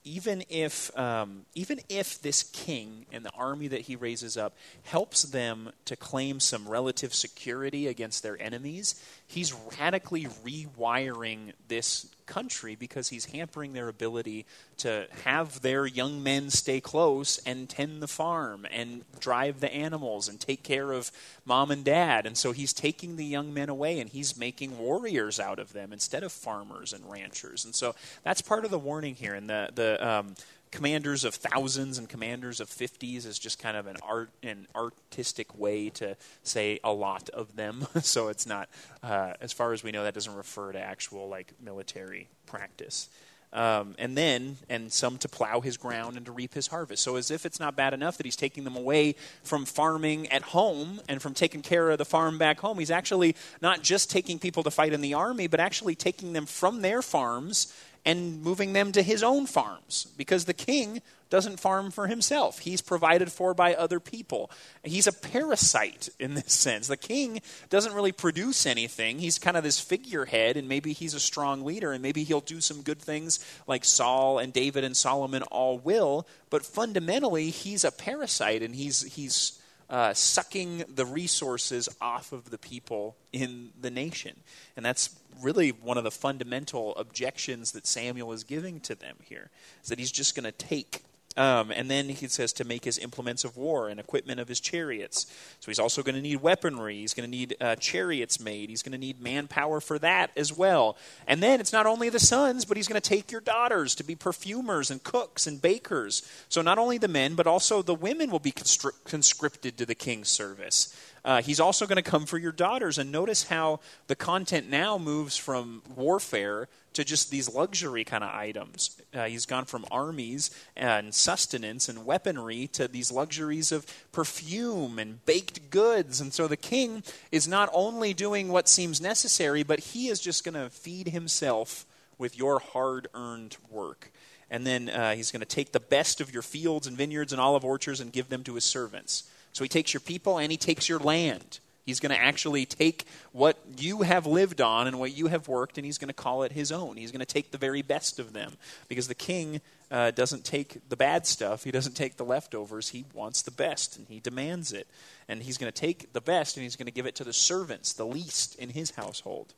even if um, even if this king and the army that he raises up helps them to claim some relative security against their enemies, he's radically rewiring this country because he's hampering their ability to have their young men stay close and tend the farm and drive the animals and take care of mom and dad. And so he's taking the young men away and he's making warriors out of them instead of farmers and ranchers. And so that's part of the warning here. And the the um, commanders of thousands and commanders of fifties is just kind of an art an artistic way to say a lot of them. so it's not, uh, as far as we know, that doesn't refer to actual like military practice. Um, and then, and some to plow his ground and to reap his harvest. So, as if it's not bad enough that he's taking them away from farming at home and from taking care of the farm back home, he's actually not just taking people to fight in the army, but actually taking them from their farms and moving them to his own farms because the king doesn't farm for himself. He's provided for by other people. He's a parasite in this sense. The king doesn't really produce anything. He's kind of this figurehead, and maybe he's a strong leader, and maybe he'll do some good things like Saul and David and Solomon all will. But fundamentally, he's a parasite, and he's he's uh, sucking the resources off of the people in the nation. And that's really one of the fundamental objections that Samuel is giving to them here, is that he's just going to take. Um, and then he says to make his implements of war and equipment of his chariots. So he's also going to need weaponry. He's going to need uh, chariots made. He's going to need manpower for that as well. And then it's not only the sons, but he's going to take your daughters to be perfumers and cooks and bakers. So not only the men, but also the women will be conscri- conscripted to the king's service. Uh, he's also going to come for your daughters. And notice how the content now moves from warfare to just these luxury kind of items. Uh, he's gone from armies and sustenance and weaponry to these luxuries of perfume and baked goods. And so the king is not only doing what seems necessary, but he is just going to feed himself with your hard earned work. And then uh, he's going to take the best of your fields and vineyards and olive orchards and give them to his servants. So he takes your people and he takes your land. He's going to actually take what you have lived on and what you have worked, and he's going to call it his own. He's going to take the very best of them. Because the king uh, doesn't take the bad stuff, he doesn't take the leftovers. He wants the best, and he demands it. And he's going to take the best, and he's going to give it to the servants, the least in his household.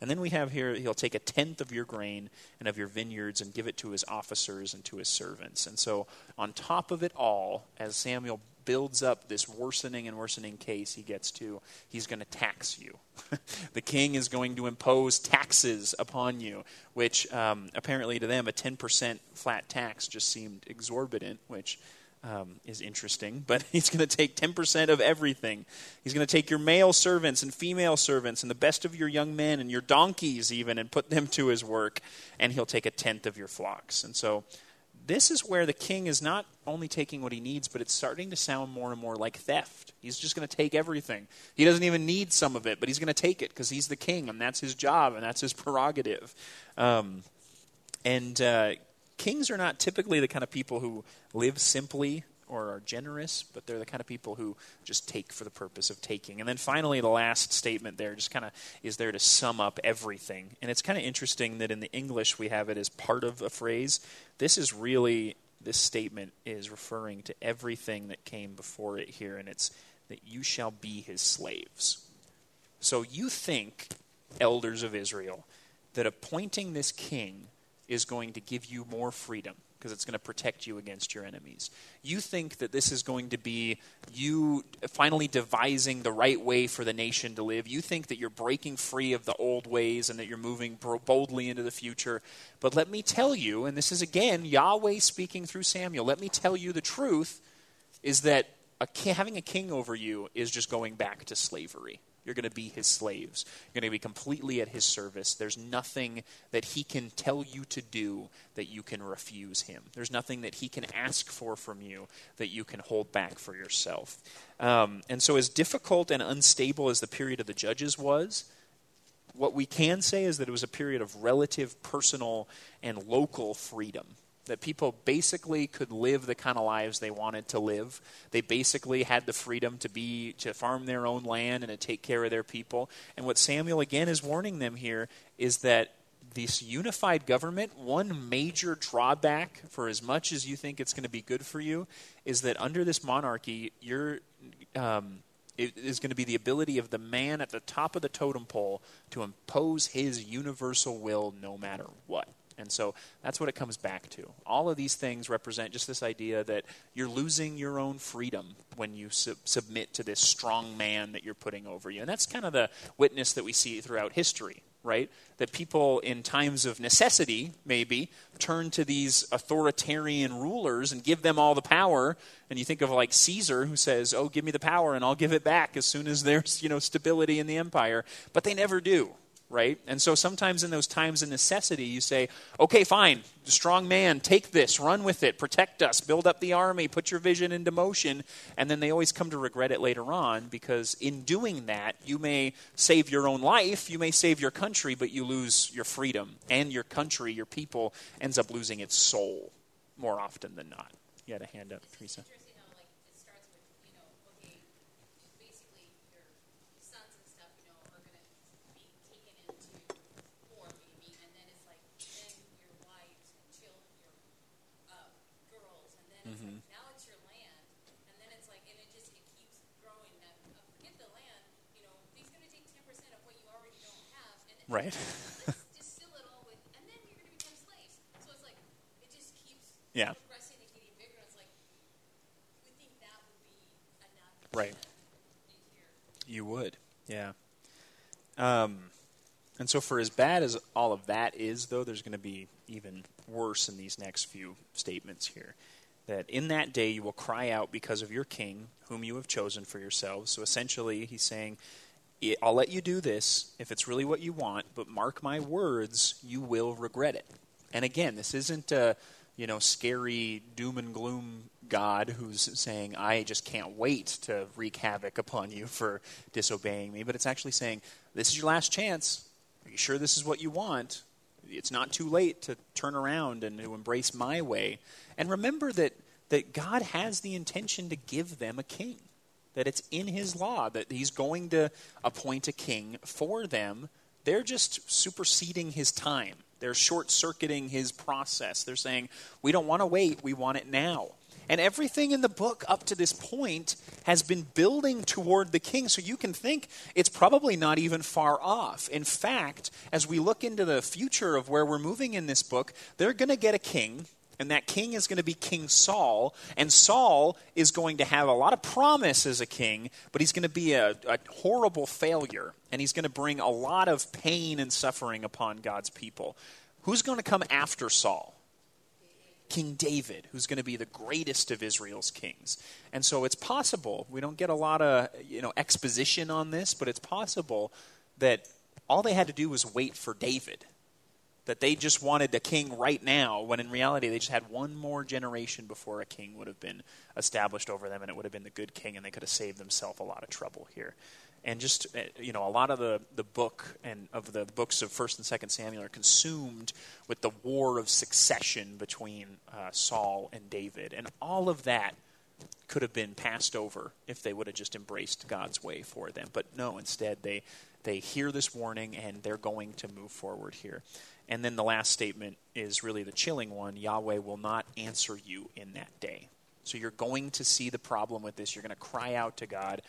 And then we have here, he'll take a tenth of your grain and of your vineyards and give it to his officers and to his servants. And so, on top of it all, as Samuel builds up this worsening and worsening case he gets to, he's going to tax you. the king is going to impose taxes upon you, which um, apparently to them, a 10% flat tax just seemed exorbitant, which um, is interesting, but he's going to take 10% of everything. He's going to take your male servants and female servants and the best of your young men and your donkeys, even, and put them to his work, and he'll take a tenth of your flocks. And so this is where the king is not only taking what he needs, but it's starting to sound more and more like theft. He's just going to take everything. He doesn't even need some of it, but he's going to take it because he's the king, and that's his job, and that's his prerogative. Um, and uh, kings are not typically the kind of people who live simply or are generous, but they're the kind of people who just take for the purpose of taking. And then finally, the last statement there just kind of is there to sum up everything. And it's kind of interesting that in the English we have it as part of a phrase. This is really, this statement is referring to everything that came before it here, and it's that you shall be his slaves. So you think, elders of Israel, that appointing this king is going to give you more freedom because it's going to protect you against your enemies. You think that this is going to be you finally devising the right way for the nation to live. You think that you're breaking free of the old ways and that you're moving boldly into the future. But let me tell you, and this is again Yahweh speaking through Samuel, let me tell you the truth is that a, having a king over you is just going back to slavery. You're going to be his slaves. You're going to be completely at his service. There's nothing that he can tell you to do that you can refuse him. There's nothing that he can ask for from you that you can hold back for yourself. Um, and so, as difficult and unstable as the period of the judges was, what we can say is that it was a period of relative personal and local freedom that people basically could live the kind of lives they wanted to live. They basically had the freedom to be to farm their own land and to take care of their people. And what Samuel again is warning them here is that this unified government, one major drawback for as much as you think it's going to be good for you, is that under this monarchy, you're um, it is going to be the ability of the man at the top of the totem pole to impose his universal will no matter what. And so that's what it comes back to. All of these things represent just this idea that you're losing your own freedom when you sub- submit to this strong man that you're putting over you. And that's kind of the witness that we see throughout history, right? That people in times of necessity, maybe, turn to these authoritarian rulers and give them all the power. And you think of like Caesar who says, "Oh, give me the power and I'll give it back as soon as there's, you know, stability in the empire." But they never do right? And so sometimes in those times of necessity, you say, okay, fine, strong man, take this, run with it, protect us, build up the army, put your vision into motion. And then they always come to regret it later on because in doing that, you may save your own life, you may save your country, but you lose your freedom. And your country, your people, ends up losing its soul more often than not. You had a hand up, Teresa. Interesting how like it starts with you know okay, basically your sons and stuff you know are gonna be taken into war maybe, and then it's like then your wives and children, your uh, girls, and then it's like now it's your land, and then it's like and it just it keeps growing. That uh, forget the land, you know he's gonna take ten percent of what you already don't have, and then Right. let's distill it all with, and then you're gonna become slaves. So it's like it just keeps Yeah. progressing and getting bigger. It's like we think that would be enough. Right. You would, yeah. Um, and so, for as bad as all of that is, though, there's going to be even worse in these next few statements here. That in that day you will cry out because of your king, whom you have chosen for yourselves. So essentially, he's saying, "I- I'll let you do this if it's really what you want, but mark my words, you will regret it. And again, this isn't a you know scary doom and gloom God who's saying, I just can't wait to wreak havoc upon you for disobeying me, but it's actually saying, This is your last chance. Are you sure this is what you want? it's not too late to turn around and to embrace my way. And remember that, that God has the intention to give them a king, that it's in his law, that he's going to appoint a king for them. They're just superseding his time. They're short circuiting his process. They're saying, we don't want to wait, we want it now. And everything in the book up to this point has been building toward the king. So you can think it's probably not even far off. In fact, as we look into the future of where we're moving in this book, they're going to get a king. And that king is going to be King Saul. And Saul is going to have a lot of promise as a king, but he's going to be a, a horrible failure. And he's going to bring a lot of pain and suffering upon God's people. Who's going to come after Saul? King David, who's going to be the greatest of Israel's kings. And so it's possible, we don't get a lot of you know, exposition on this, but it's possible that all they had to do was wait for David. That they just wanted a king right now, when in reality they just had one more generation before a king would have been established over them, and it would have been the good king, and they could have saved themselves a lot of trouble here. And just uh, you know a lot of the, the book and of the books of first and second samuel are consumed with the war of succession between uh, saul and david. And all of that could have been passed over if they would have just embraced god's way for them. But no instead they they hear this warning and they're going to move forward here and then the last statement is really the chilling one yahweh will not answer you in that day so you're going to see the problem with this you're going to cry out to god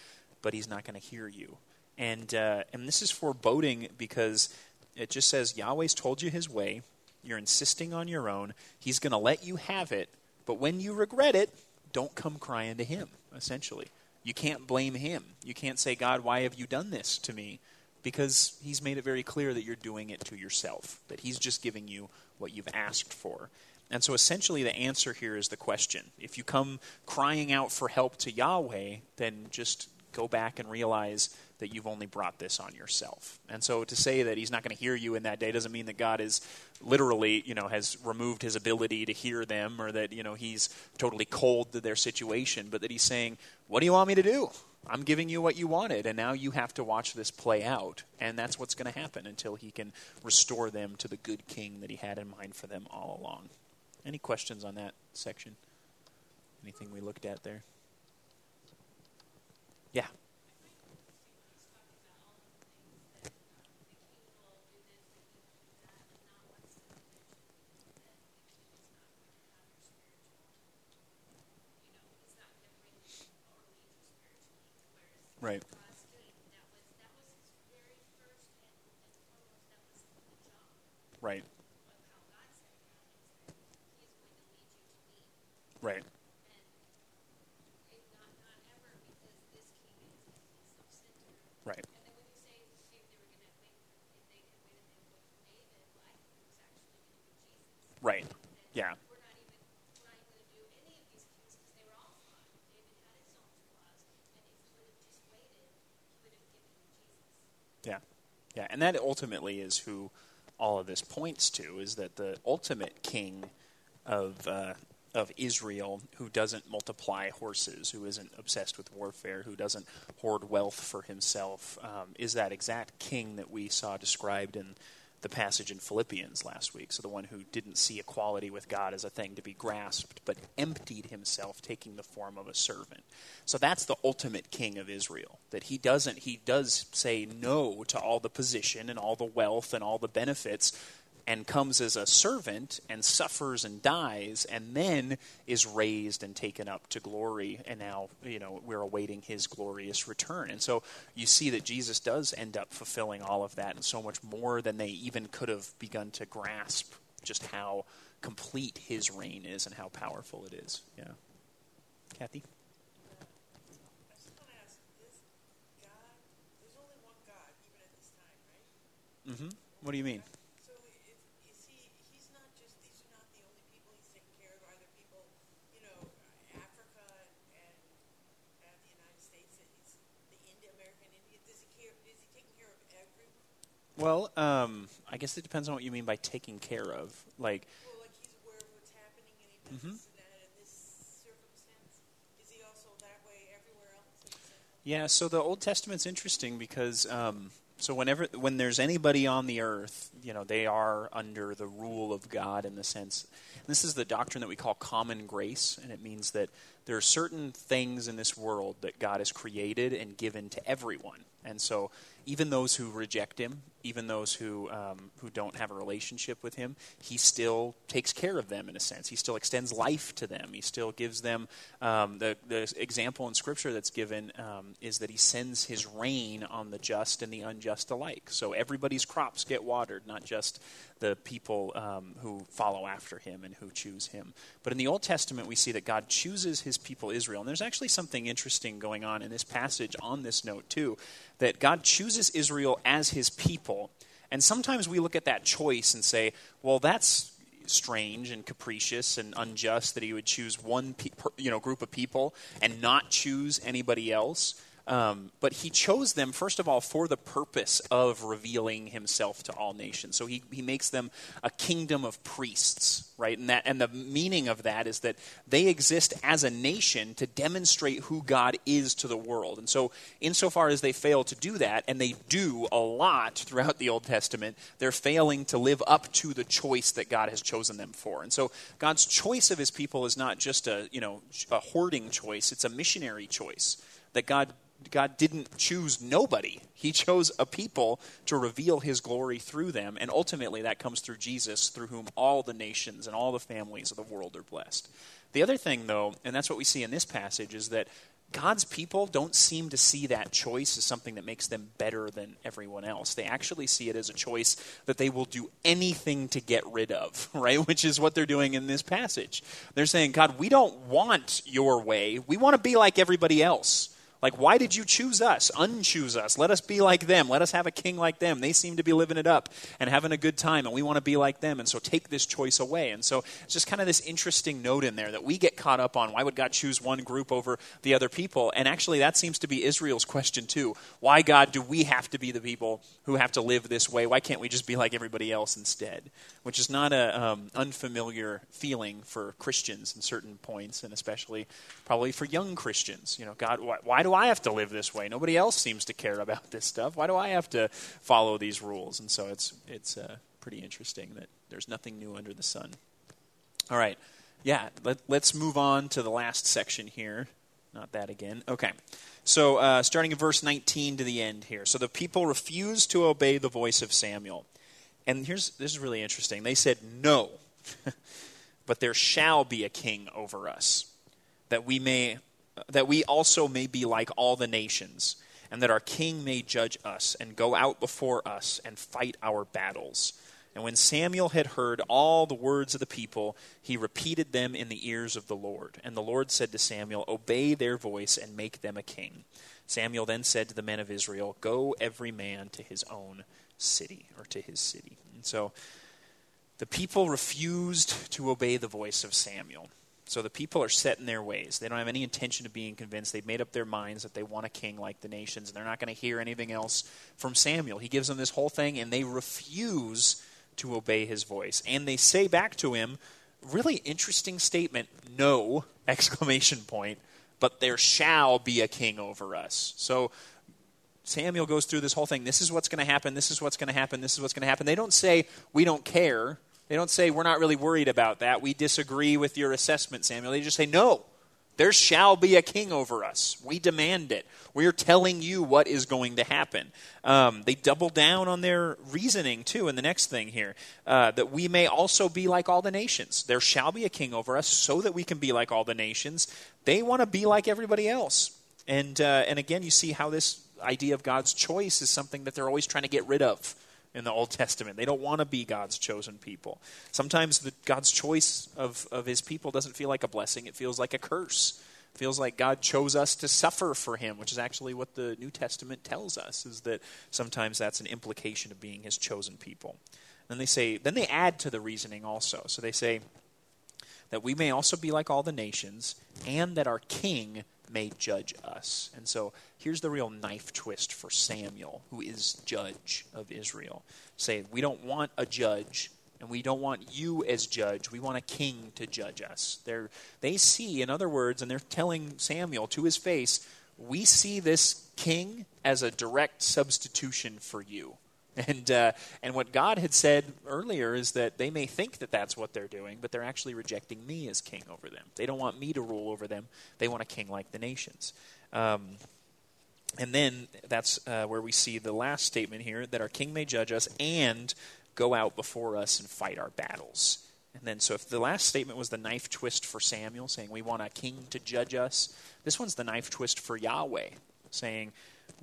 but he's not going to hear you. And, uh, and this is foreboding because it just says Yahweh's told you his way. You're insisting on your own. He's going to let you have it. But when you regret it, don't come crying to him, essentially. You can't blame him. You can't say, God, why have you done this to me? Because he's made it very clear that you're doing it to yourself, that he's just giving you what you've asked for. And so essentially, the answer here is the question. If you come crying out for help to Yahweh, then just go back and realize that you've only brought this on yourself. And so to say that he's not going to hear you in that day doesn't mean that God is literally, you know, has removed his ability to hear them or that, you know, he's totally cold to their situation, but that he's saying, "What do you want me to do? I'm giving you what you wanted, and now you have to watch this play out." And that's what's going to happen until he can restore them to the good king that he had in mind for them all along. Any questions on that section? Anything we looked at there? Yeah. Right. Right. Right. Right. Right. Yeah. Yeah. Yeah. And that ultimately is who all of this points to is that the ultimate king of uh, of Israel who doesn't multiply horses, who isn't obsessed with warfare, who doesn't hoard wealth for himself, um, is that exact king that we saw described in the passage in Philippians last week. So the one who didn't see equality with God as a thing to be grasped, but emptied himself, taking the form of a servant. So that's the ultimate king of Israel. That he doesn't, he does say no to all the position and all the wealth and all the benefits and comes as a servant and suffers and dies and then is raised and taken up to glory. And now you know we're awaiting his glorious return. And so you see that jesus does end up fulfilling all of that and so much more than they even could have begun to grasp just how complete his reign is and how powerful it is. Yeah. Kathy? Mm-hmm. what do you mean So is, is he, he's not just, these are not the only people he's taking care of. Are there people, you know, Africa and, and the United States, that he's, the India, American Indian, does he care, is he taking care of everyone? Well um, i guess it depends on what you mean by taking care of like Well, like he's aware of what's happening and he does Mhm. this that in this circumstance. Is he also that way everywhere else? in the same way? Yeah, so the Old Testament's interesting because um, So whenever when there's anybody on the earth, you know, they are under the rule of God in the sense. This is the doctrine that we call common grace, and it means that there are certain things in this world that God has created and given to everyone. And so even those who reject him, even those who um, who don't have a relationship with him, he still takes care of them in a sense. He still extends life to them. He still gives them um, the the example in Scripture that's given um, is that he sends his rain on the just and the unjust alike. So everybody's crops get watered, not just the people um, who follow after him and who choose him. But in the Old Testament, we see that God chooses his people Israel. And there's actually something interesting going on in this passage on this note, too, that God chooses Israel as his people. And sometimes we look at that choice and say, well, that's strange and capricious and unjust that he would choose one pe- you know group of people and not choose anybody else. Um, but he chose them, first of all, for the purpose of revealing himself to all nations. So he, he makes them a kingdom of priests, right? And, that, and the meaning of that is that they exist as a nation to demonstrate who God is to the world. And so, insofar as they fail to do that, and they do a lot throughout the Old Testament, they're failing to live up to the choice that God has chosen them for. And so, God's choice of his people is not just a, you know, a hoarding choice, it's a missionary choice that God God didn't choose nobody. He chose a people to reveal his glory through them, and ultimately that comes through Jesus, through whom all the nations and all the families of the world are blessed. The other thing, though, and that's what we see in this passage, is that God's people don't seem to see that choice as something that makes them better than everyone else. They actually see it as a choice that they will do anything to get rid of, right? Which is what they're doing in this passage. They're saying, God, we don't want your way. We want to be like everybody else. Like, why did you choose us? Unchoose us. Let us be like them. Let us have a king like them. They seem to be living it up and having a good time, and we want to be like them. And so take this choice away. And so it's just kind of this interesting note in there that we get caught up on. Why would God choose one group over the other people? And actually, that seems to be Israel's question, too. Why, God, do we have to be the people who have to live this way? Why can't we just be like everybody else instead? Which is not an um, unfamiliar feeling for Christians in certain points, and especially probably for young Christians. You know, God, why, why do I have to live this way? Nobody else seems to care about this stuff. Why do I have to follow these rules? And so it's it's uh, pretty interesting that there's nothing new under the sun. All right, yeah. Let, let's move on to the last section here. Not that again. Okay. So uh, starting in verse 19 to the end here. So the people refused to obey the voice of Samuel. And here's this is really interesting. They said, "No, but there shall be a king over us, that we may that we also may be like all the nations, and that our king may judge us and go out before us and fight our battles. And when Samuel had heard all the words of the people, he repeated them in the ears of the Lord. And the Lord said to Samuel, Obey their voice and make them a king. Samuel then said to the men of Israel, Go every man to his own city, or to his city. And so the people refused to obey the voice of Samuel. So the people are set in their ways. They don't have any intention of being convinced. They've made up their minds that they want a king like the nations, and they're not going to hear anything else from Samuel. He gives them this whole thing, and they refuse to obey his voice. And they say back to him, really interesting statement, no, exclamation point, but there shall be a king over us. So Samuel goes through this whole thing. This is what's going to happen. This is what's going to happen. This is what's going to happen. They don't say, we don't care. They don't say, We're not really worried about that. We disagree with your assessment, Samuel. They just say, No, there shall be a king over us. We demand it. We are telling you what is going to happen. Um, they double down on their reasoning, too, in the next thing here uh, that we may also be like all the nations. There shall be a king over us so that we can be like all the nations. They want to be like everybody else. And, uh, and again, you see how this idea of God's choice is something that they're always trying to get rid of in the Old Testament. They don't want to be God's chosen people. Sometimes the, God's choice of, of his people doesn't feel like a blessing, it feels like a curse. It feels like God chose us to suffer for him, which is actually what the New Testament tells us, is that sometimes that's an implication of being his chosen people. Then they say, then they add to the reasoning also. So they say that we may also be like all the nations, and that our king may judge us. And so here's the real knife twist for Samuel, who is judge of Israel. Say, we don't want a judge, and we don't want you as judge. We want a king to judge us. They're, they see, in other words, and they're telling Samuel to his face, we see this king as a direct substitution for you. And, uh, and what God had said earlier is that they may think that that's what they're doing, but they're actually rejecting me as king over them. They don't want me to rule over them, they want a king like the nations. Um, and then that's uh, where we see the last statement here that our king may judge us and go out before us and fight our battles. And then, so if the last statement was the knife twist for Samuel, saying we want a king to judge us, this one's the knife twist for Yahweh, saying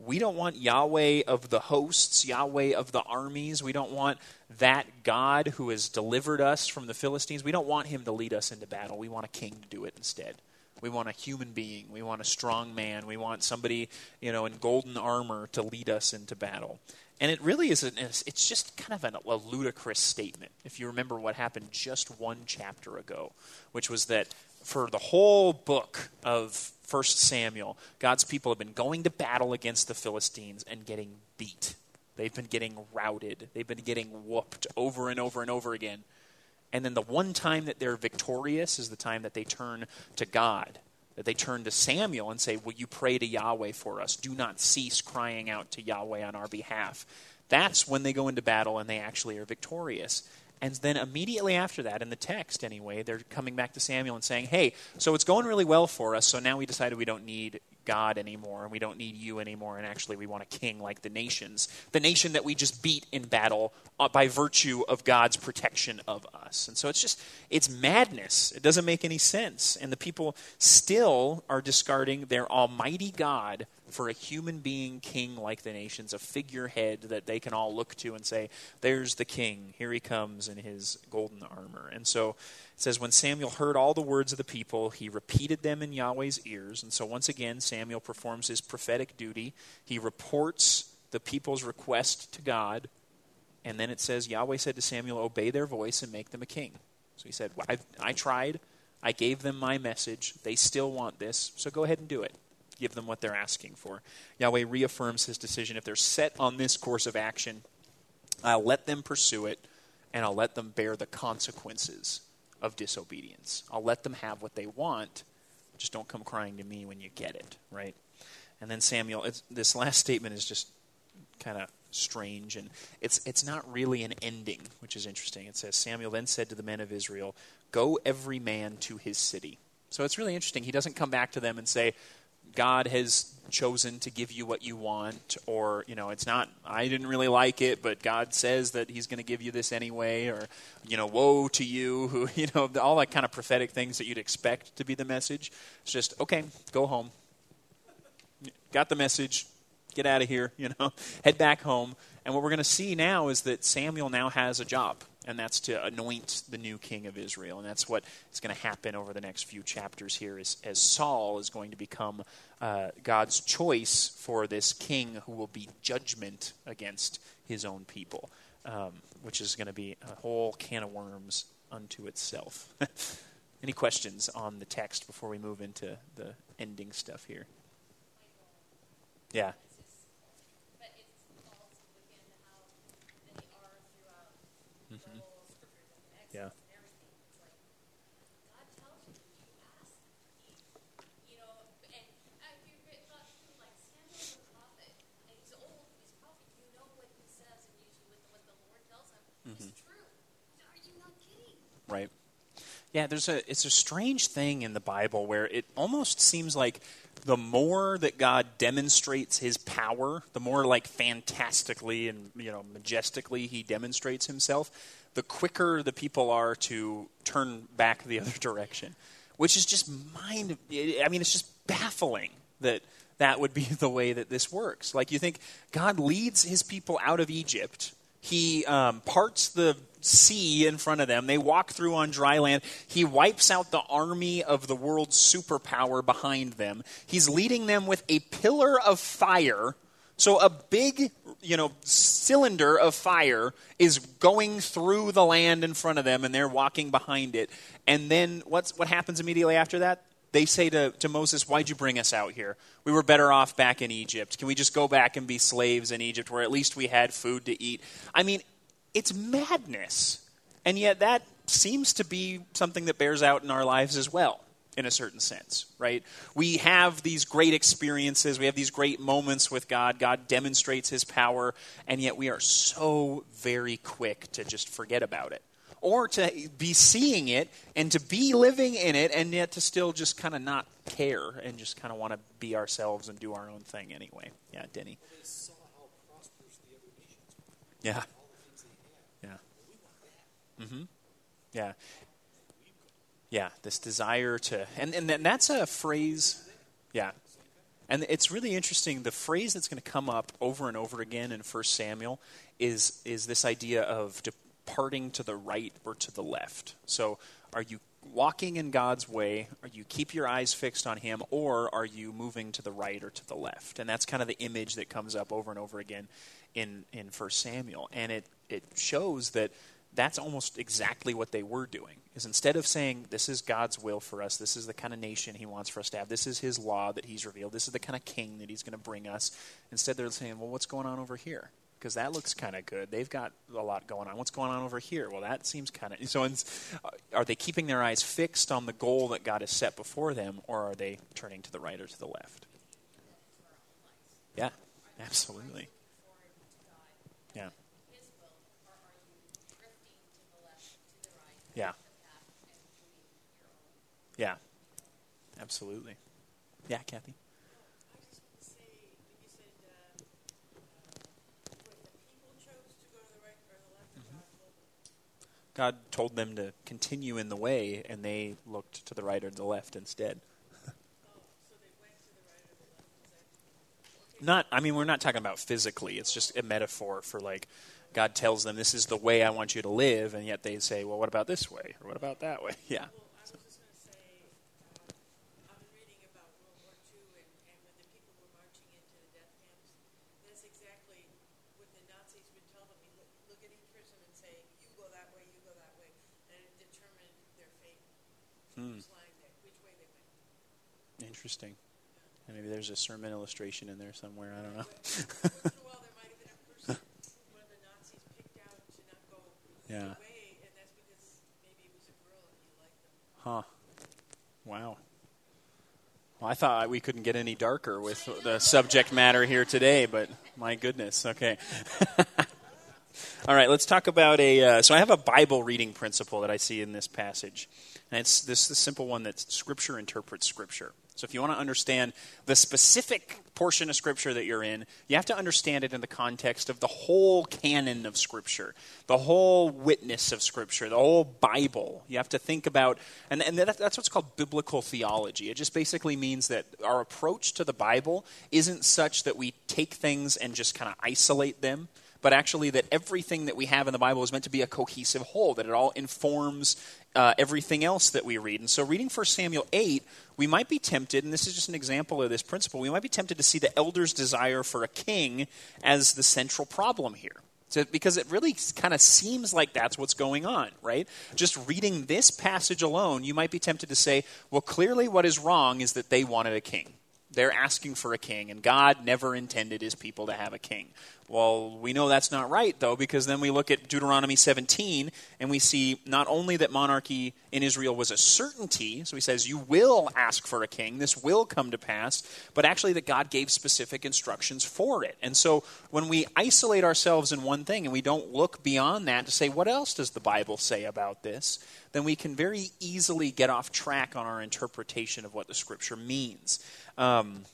we don't want Yahweh of the hosts, Yahweh of the armies. We don't want that God who has delivered us from the Philistines. We don't want him to lead us into battle. We want a king to do it instead. We want a human being. We want a strong man. We want somebody, you know, in golden armor to lead us into battle. And it really is, an, it's just kind of an, a ludicrous statement. If you remember what happened just one chapter ago, which was that for the whole book of 1 Samuel, God's people have been going to battle against the Philistines and getting beat. They've been getting routed. They've been getting whooped over and over and over again. And then the one time that they're victorious is the time that they turn to God, that they turn to Samuel and say, Will you pray to Yahweh for us? Do not cease crying out to Yahweh on our behalf. That's when they go into battle and they actually are victorious. And then immediately after that, in the text anyway, they're coming back to Samuel and saying, Hey, so it's going really well for us, so now we decided we don't need God anymore, and we don't need you anymore, and actually we want a king like the nations. The nation that we just beat in battle uh, by virtue of God's protection of us. And so it's just, it's madness. It doesn't make any sense. And the people still are discarding their almighty God for a human being king like the nations, a figurehead that they can all look to and say, There's the king. Here he comes in his golden armor. And so it says, When Samuel heard all the words of the people, he repeated them in Yahweh's ears. And so once again, Samuel performs his prophetic duty. He reports the people's request to God. And then it says, Yahweh said to Samuel, Obey their voice and make them a king. So he said, I, I tried. I gave them my message. They still want this. So go ahead and do it give them what they're asking for. Yahweh reaffirms his decision. If they're set on this course of action, I'll let them pursue it, and I'll let them bear the consequences of disobedience. I'll let them have what they want. Just don't come crying to me when you get it, right? And then Samuel, this last statement is just kind of strange, and it's it's not really an ending, which is interesting. It says Samuel then said to the men of Israel, "Go every man to his city." So it's really interesting. He doesn't come back to them and say, God has chosen to give you what you want, or, you know, it's not, I didn't really like it, but God says that He's going to give you this anyway, or, you know, woe to you, who, you know, all that kind of prophetic things that you'd expect to be the message. It's just, okay, go home. Got the message, get out of here, you know, head back home. And what we're going to see now is that Samuel now has a job and that's to anoint the new king of Israel. And that's what is going to happen over the next few chapters here as, as Saul is going to become uh, God's choice for this king who will be judgment against his own people, um, which is going to be a whole can of worms unto itself. Any questions on the text before we move into the ending stuff here? Yeah. Kidding? Mm-hmm. Right. Yeah, there's a it's a strange thing in the Bible where it almost seems like the more that God demonstrates his power, the more like fantastically and you know majestically he demonstrates himself, the quicker the people are to turn back the other direction. Which is just mind I mean it's just baffling that that would be the way that this works. Like you think God leads his people out of Egypt he um, parts the sea in front of them. They walk through on dry land. He wipes out the army of the world's superpower behind them. He's leading them with a pillar of fire. So a big, you know, cylinder of fire is going through the land in front of them, and they're walking behind it. And then what's what happens immediately after that? They say to, to Moses, Why'd you bring us out here? We were better off back in Egypt. Can we just go back and be slaves in Egypt where at least we had food to eat? I mean, it's madness. And yet that seems to be something that bears out in our lives as well. In a certain sense, right? We have these great experiences, we have these great moments with God. God demonstrates his power, and yet we are so very quick to just forget about it. Or to be seeing it and to be living in it, and yet to still just kind of not care and just kind of want to be ourselves and do our own thing anyway. Yeah, Denny. They saw how prosperous the other nations were, Yeah, all the things they had. yeah, We want that. Mm-hmm. yeah. Yeah, this desire to, and, and that's a phrase, yeah. And it's really interesting. The phrase that's going to come up over and over again in 1 Samuel is, is this idea of departing to the right or to the left. So, are you walking in God's way? Are you keep your eyes fixed on Him, or are you moving to the right or to the left? And that's kind of the image that comes up over and over again in in 1 Samuel, and it it shows that that's almost exactly what they were doing. Is instead of saying this is God's will for us, this is the kind of nation He wants for us to have, this is His law that He's revealed, this is the kind of king that He's going to bring us. Instead, they're saying, well, what's going on over here? Because that looks kind of good. They've got a lot going on. What's going on over here? Well, that seems kind of. So, it's- uh, are they keeping their eyes fixed on the goal that God has set before them, or are they turning to the right or to the left? Yeah, absolutely. Right Yeah. Absolutely. Yeah, told them? Mm-hmm. God told them to continue in the way, and they looked to the right or the left instead. Oh, so they went to the right or the left. Is that okay? Not, I mean, we're not talking about physically. It's just a metaphor for like God tells them this is the way I want you to live, and yet they say, well, what about this way or what about that way? Yeah, Well, I was just going to say, I've been reading about World War II and, and when the people were marching into the death camps, that's exactly what the Nazis would tell them. You look, look at each person and say, you go that way, you go that way, and it determined their fate. Hmm. Whose line they, which way they went. interesting. Maybe there's a sermon illustration in there somewhere. I don't know. well, there might have been a person, one of the Nazis picked out to not go Yeah. the way, and that's because maybe it was a girl and he liked them. Huh. Wow. Well, I thought we couldn't get any darker with the subject matter here today, but my goodness. Okay. All right, let's talk about a. Uh, so I have a Bible reading principle that I see in this passage, and it's this, this simple one that Scripture interprets Scripture. So if you want to understand the specific portion of Scripture that you're in, you have to understand it in the context of the whole canon of Scripture, the whole witness of Scripture, the whole Bible. You have to think about, and, and that, that's what's called biblical theology. It just basically means that our approach to the Bible isn't such that we take things and just kind of isolate them but actually that everything that we have in the Bible is meant to be a cohesive whole, that it all informs uh, everything else that we read. And so, reading 1 Samuel 8, we might be tempted, and this is just an example of this principle, we might be tempted to see the elders' desire for a king as the central problem here. Because it really kind of seems like that's what's going on, right? Just reading this passage alone, you might be tempted to say, well, clearly what is wrong is that they wanted a king. They're asking for a king, and God never intended his people to have a king. Well, we know that's not right, though, because then we look at Deuteronomy 17 and we see not only that monarchy in Israel was a certainty, so he says, You will ask for a king, this will come to pass, but actually that God gave specific instructions for it. And so when we isolate ourselves in one thing and we don't look beyond that to say, What else does the Bible say about this? then we can very easily get off track on our interpretation of what the scripture means. Um,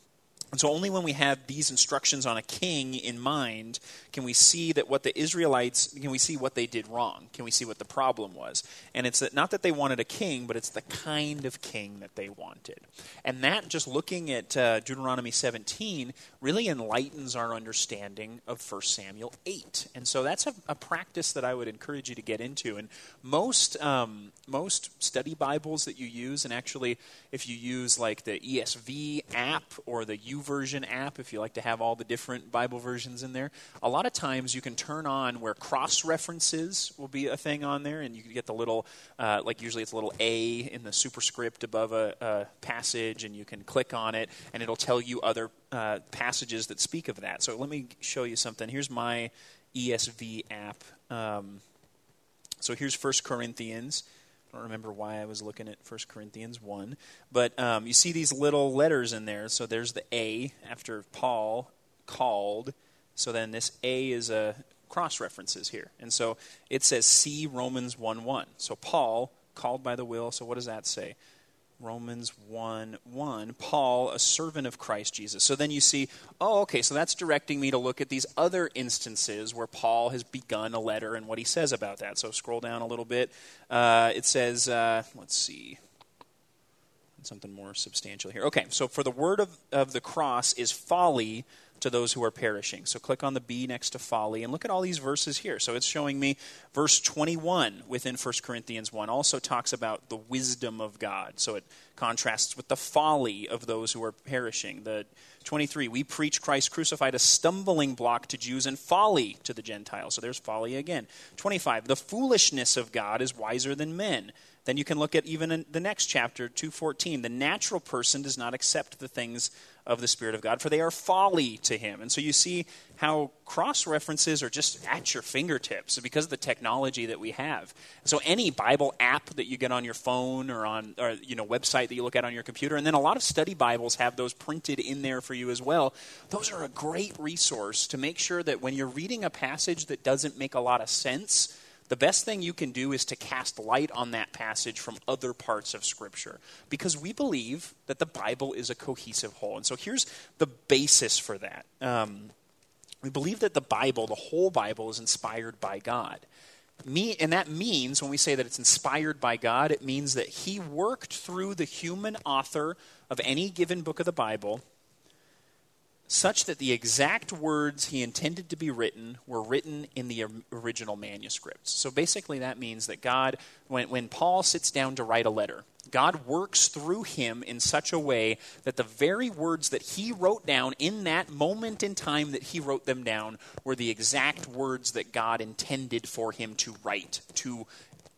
and so, only when we have these instructions on a king in mind can we see that what the Israelites, can we see what they did wrong? Can we see what the problem was? And it's that not that they wanted a king, but it's the kind of king that they wanted. And that, just looking at uh, Deuteronomy 17, really enlightens our understanding of 1 Samuel 8. And so, that's a, a practice that I would encourage you to get into. And most, um, most study Bibles that you use, and actually, if you use like the ESV app or the version app if you like to have all the different bible versions in there. A lot of times you can turn on where cross references will be a thing on there and you can get the little uh, like usually it's a little a in the superscript above a, a, passage and you can click on it and it'll tell you other uh, passages that speak of that. So let me show you something. Here's my esv app. Um, so here's First corinthians don't remember why I was looking at 1 Corinthians 1. But um, you see these little letters in there. So there's the A after Paul, called. So then this A is a cross references here. And so it says see Romans 1 1. So Paul, called by the will. So what does that say? Romans 1 1, Paul, a servant of Christ Jesus. So then you see, oh, okay, so that's directing me to look at these other instances where Paul has begun a letter and what he says about that. So scroll down a little bit. Uh, it says, uh, let's see, something more substantial here. Okay, so for the word of, of the cross is folly to those who are perishing. So click on the B next to folly and look at all these verses here. So it's showing me verse 21 within 1 Corinthians 1 also talks about the wisdom of God. So it contrasts with the folly of those who are perishing. The 23, we preach Christ crucified a stumbling block to Jews and folly to the Gentiles. So there's folly again. 25, the foolishness of God is wiser than men. Then you can look at even the next chapter, 214. The natural person does not accept the things of the Spirit of God, for they are folly to him. And so you see how cross references are just at your fingertips because of the technology that we have. So any Bible app that you get on your phone or on or you know website that you look at on your computer, and then a lot of study Bibles have those printed in there for you as well. Those are a great resource to make sure that when you're reading a passage that doesn't make a lot of sense, the best thing you can do is to cast light on that passage from other parts of Scripture because we believe that the Bible is a cohesive whole. And so here's the basis for that. Um, we believe that the Bible, the whole Bible, is inspired by God. Me, and that means, when we say that it's inspired by God, it means that He worked through the human author of any given book of the Bible such that the exact words he intended to be written were written in the original manuscripts. So basically, that means that God, when, when Paul sits down to write a letter, God works through him in such a way that the very words that he wrote down in that moment in time that he wrote them down were the exact words that God intended for him to write to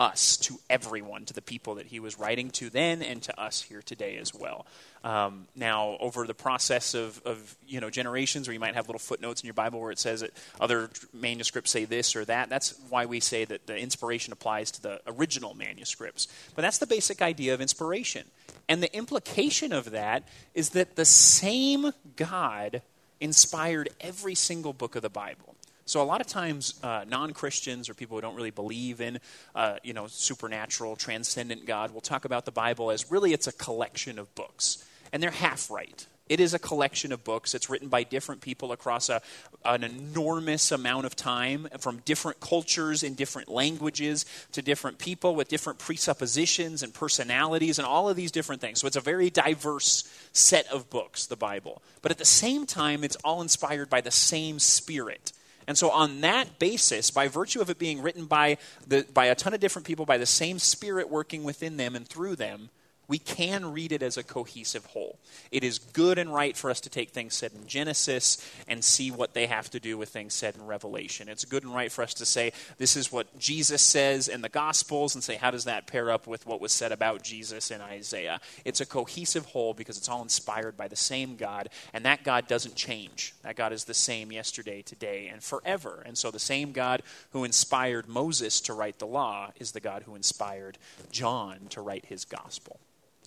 us, to everyone, to the people that he was writing to then, and to us here today as well. Um, now, over the process of, of you know generations, where you might have little footnotes in your Bible where it says that other manuscripts say this or that. That's why we say that the inspiration applies to the original manuscripts. But that's the basic idea of inspiration, and the implication of that is that the same God inspired every single book of the Bible. So a lot of times, uh, non-Christians or people who don't really believe in, uh, you know, supernatural, transcendent God will talk about the Bible as really it's a collection of books, and they're half right. It is a collection of books. It's written by different people across a, an enormous amount of time from different cultures in different languages to different people with different presuppositions and personalities and all of these different things. So it's a very diverse set of books, the Bible. But at the same time, it's all inspired by the same Spirit. And so, on that basis, by virtue of it being written by, the, by a ton of different people, by the same Spirit working within them and through them, we can read it as a cohesive whole. It is good and right for us to take things said in Genesis and see what they have to do with things said in Revelation. It's good and right for us to say, this is what Jesus says in the Gospels, and say, how does that pair up with what was said about Jesus in Isaiah? It's a cohesive whole because it's all inspired by the same God, and that God doesn't change. That God is the same yesterday, today, and forever. And so the same God who inspired Moses to write the law is the God who inspired John to write his gospel.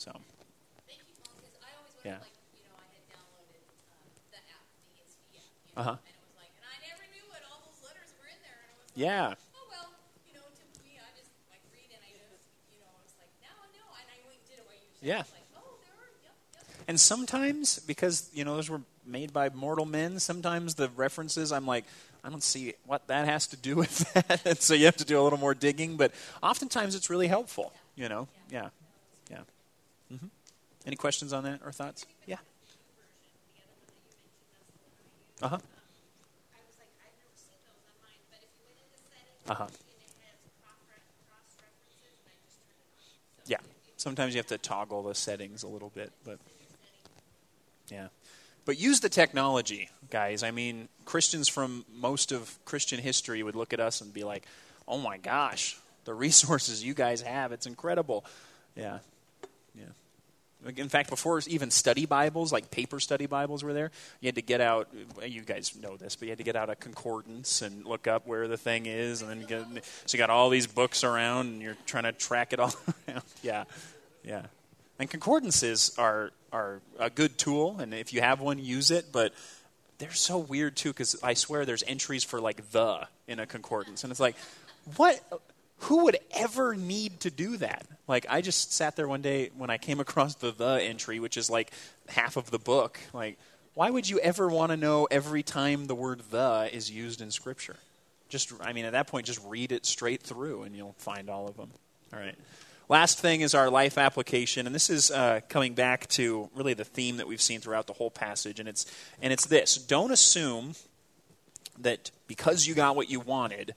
So, Thank you, Paul, because I always Yeah. like, you know, I had downloaded um, the app, the ESV app, you know, Uh-huh. and it was like, and I never knew what all those letters were in there, and I was like, yeah. oh well, you know, to me, I just like read and I just, you know, I was like, now I know, and I went and did it you Yeah. Like, oh, there are, yep, yep. And sometimes, because you know those were made by mortal men, sometimes the references I'm like, I don't see what that has to do with that. and so you have to do a little more digging. But oftentimes it's really helpful. You know, yeah, yeah. Hmm Any questions on that or thoughts? Yeah. Uh huh. I was like, I've never seen those on mine, but if you went into settings Uh huh. and it has cross cross references, and I just turned it on. So Yeah. Sometimes you have to toggle the settings a little bit, but yeah. But use the technology, guys. I mean, Christians from most of Christian history would look at us and be like, "Oh my gosh, the resources you guys have, it's incredible." Yeah. Yeah. In fact, before even study Bibles, like paper study Bibles were there, you had to get out, you guys know this, but you had to get out a concordance and look up where the thing is. And then you get, so you got all these books around and you're trying to track it all around. Yeah, yeah. And concordances are, are a good tool, and if you have one, use it, but they're so weird too because I swear there's entries for like the in a concordance, and it's like, what? Who would ever need to do that? Like, I just sat there one day when I came across the the entry, which is like half of the book. Like, why would you ever want to know every time the word the is used in Scripture? Just, I mean, at that point, just read it straight through and you'll find all of them. All right. Last thing is our life application, and this is uh, coming back to really the theme that we've seen throughout the whole passage, and it's and it's this: don't assume that because you got what you wanted,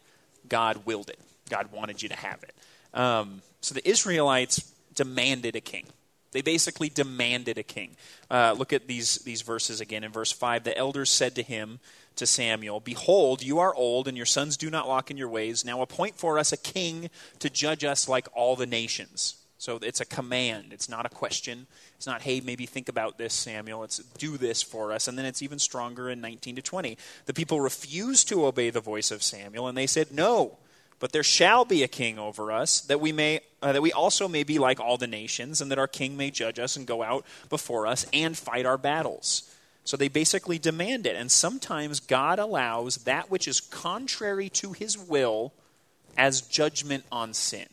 God willed it. God wanted you to have it. Um, so the Israelites demanded a king. They basically demanded a king. Uh, look at these these verses again. In verse five, the elders said to him, to Samuel, Behold, you are old, and your sons do not walk in your ways. Now appoint for us a king to judge us like all the nations. So it's a command. It's not a question. It's not, hey, maybe think about this, Samuel. It's do this for us. And then it's even stronger in 19 to 20. The people refused to obey the voice of Samuel, and they said, No, but there shall be a king over us, that we may uh, that we also may be like all the nations, and that our king may judge us and go out before us and fight our battles. So they basically demand it. And sometimes God allows that which is contrary to his will as judgment on sin.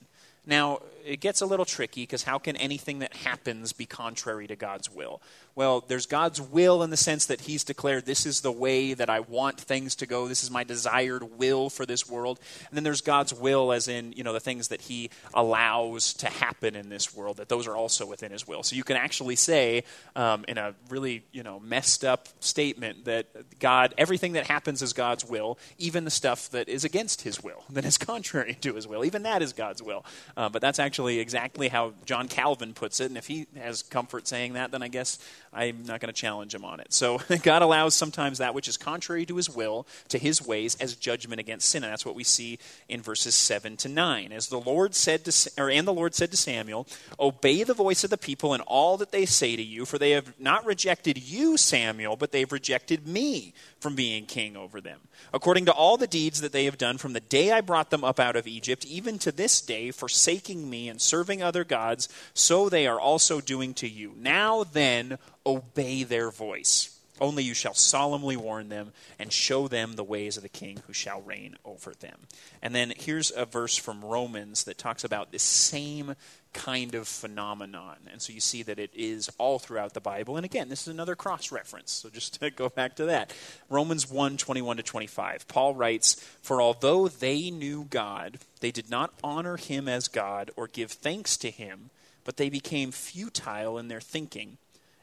Now, it gets a little tricky because how can anything that happens be contrary to God's will? Well, there's God's will in the sense that He's declared this is the way that I want things to go. This is my desired will for this world. And then there's God's will, as in, you know, the things that He allows to happen in this world, that those are also within His will. So you can actually say, um, in a really, you know, messed up statement, that God, everything that happens is God's will, even the stuff that is against His will, that is contrary to His will. Even that is God's will. Uh, but that's actually exactly how John Calvin puts it. And if he has comfort saying that, then I guess I'm not going to challenge him on it. So God allows sometimes that which is contrary to his will, to his ways, as judgment against sin. And that's what we see in verses 7 to 9. As the Lord said to, or, and the Lord said to Samuel, Obey the voice of the people in all that they say to you, for they have not rejected you, Samuel, but they've rejected me from being king over them. According to all the deeds that they have done from the day I brought them up out of Egypt, even to this day, forsaking and serving other gods, so they are also doing to you. Now then, obey their voice. Only you shall solemnly warn them and show them the ways of the king who shall reign over them. And then here's a verse from Romans that talks about this same kind of phenomenon. And so you see that it is all throughout the Bible. And again, this is another cross reference. So just to go back to that. Romans 1 21 to 25. Paul writes, For although they knew God, they did not honor him as God or give thanks to him, but they became futile in their thinking,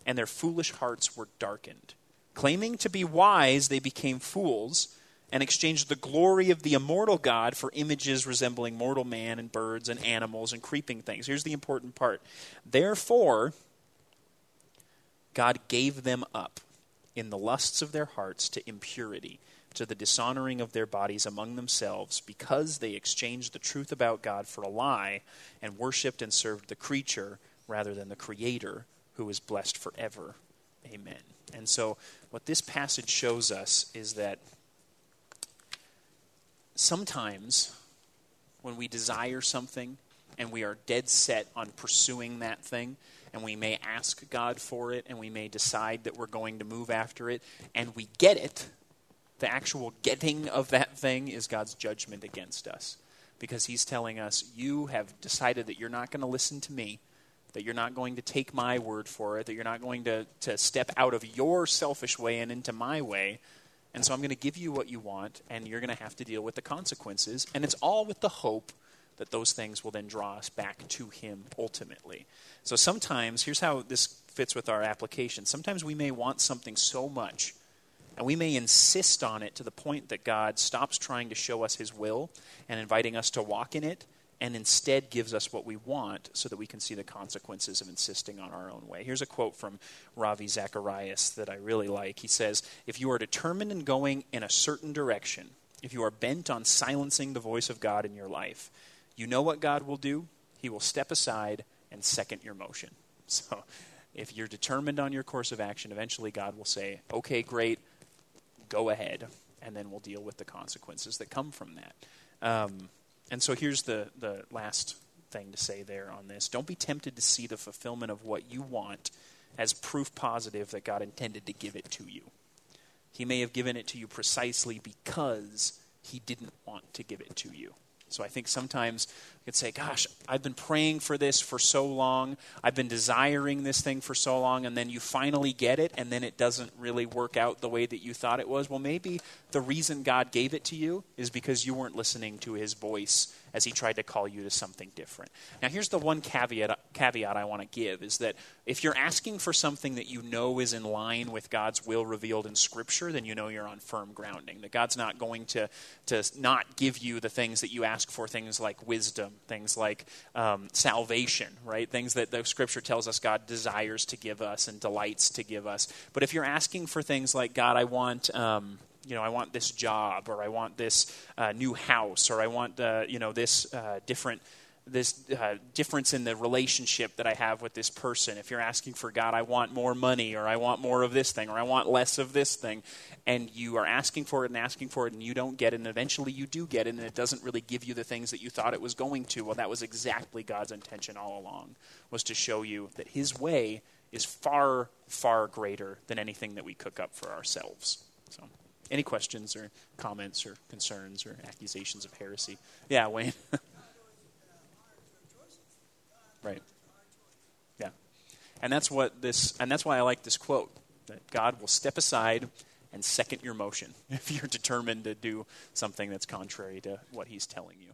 and their foolish hearts were darkened. Claiming to be wise, they became fools and exchanged the glory of the immortal God for images resembling mortal man and birds and animals and creeping things. Here's the important part. Therefore, God gave them up in the lusts of their hearts to impurity, to the dishonoring of their bodies among themselves, because they exchanged the truth about God for a lie and worshiped and served the creature rather than the Creator, who is blessed forever. Amen. And so, what this passage shows us is that sometimes when we desire something and we are dead set on pursuing that thing, and we may ask God for it, and we may decide that we're going to move after it, and we get it, the actual getting of that thing is God's judgment against us. Because He's telling us, You have decided that you're not going to listen to me, that you're not going to take my word for it, that you're not going to, to step out of your selfish way and into my way. And so I'm going to give you what you want, and you're going to have to deal with the consequences. And it's all with the hope that those things will then draw us back to Him ultimately. So sometimes, here's how this fits with our application. Sometimes we may want something so much, and we may insist on it to the point that God stops trying to show us His will and inviting us to walk in it, and instead gives us what we want so that we can see the consequences of insisting on our own way. Here's a quote from Ravi Zacharias that I really like. He says, If you are determined in going in a certain direction, if you are bent on silencing the voice of God in your life, you know what God will do? He will step aside and second your motion. So if you're determined on your course of action, eventually God will say, okay, great, go ahead, and then we'll deal with the consequences that come from that. Um, and so here's the, the last thing to say there on this. Don't be tempted to see the fulfillment of what you want as proof positive that God intended to give it to you. He may have given it to you precisely because he didn't want to give it to you. So I think sometimes we could say, gosh, I've been praying for this for so long. I've been desiring this thing for so long, and then you finally get it, and then it doesn't really work out the way that you thought it was. Well, maybe the reason God gave it to you is because you weren't listening to his voice as he tried to call you to something different. Now, here's the one caveat, caveat I want to give is that if you're asking for something that you know is in line with God's will revealed in Scripture, then you know you're on firm grounding. That God's not going to, to not give you the things that you ask for, things like wisdom, things like um, salvation, right? Things that the Scripture tells us God desires to give us and delights to give us. But if you're asking for things like, God, I want. Um, you know, I want this job, or I want this uh, new house, or I want, uh, you know, this uh, different this uh, difference in the relationship that I have with this person. If you're asking for God, I want more money, or I want more of this thing, or I want less of this thing, and you are asking for it and asking for it, and you don't get it, and eventually you do get it, and it doesn't really give you the things that you thought it was going to. Well, that was exactly God's intention all along, was to show you that His way is far, far greater than anything that we cook up for ourselves. So. Any questions or comments or concerns or accusations of heresy? Yeah, Wayne. right. Yeah. And that's what this and that's why I like this quote that God will step aside and second your motion if you're determined to do something that's contrary to what he's telling you.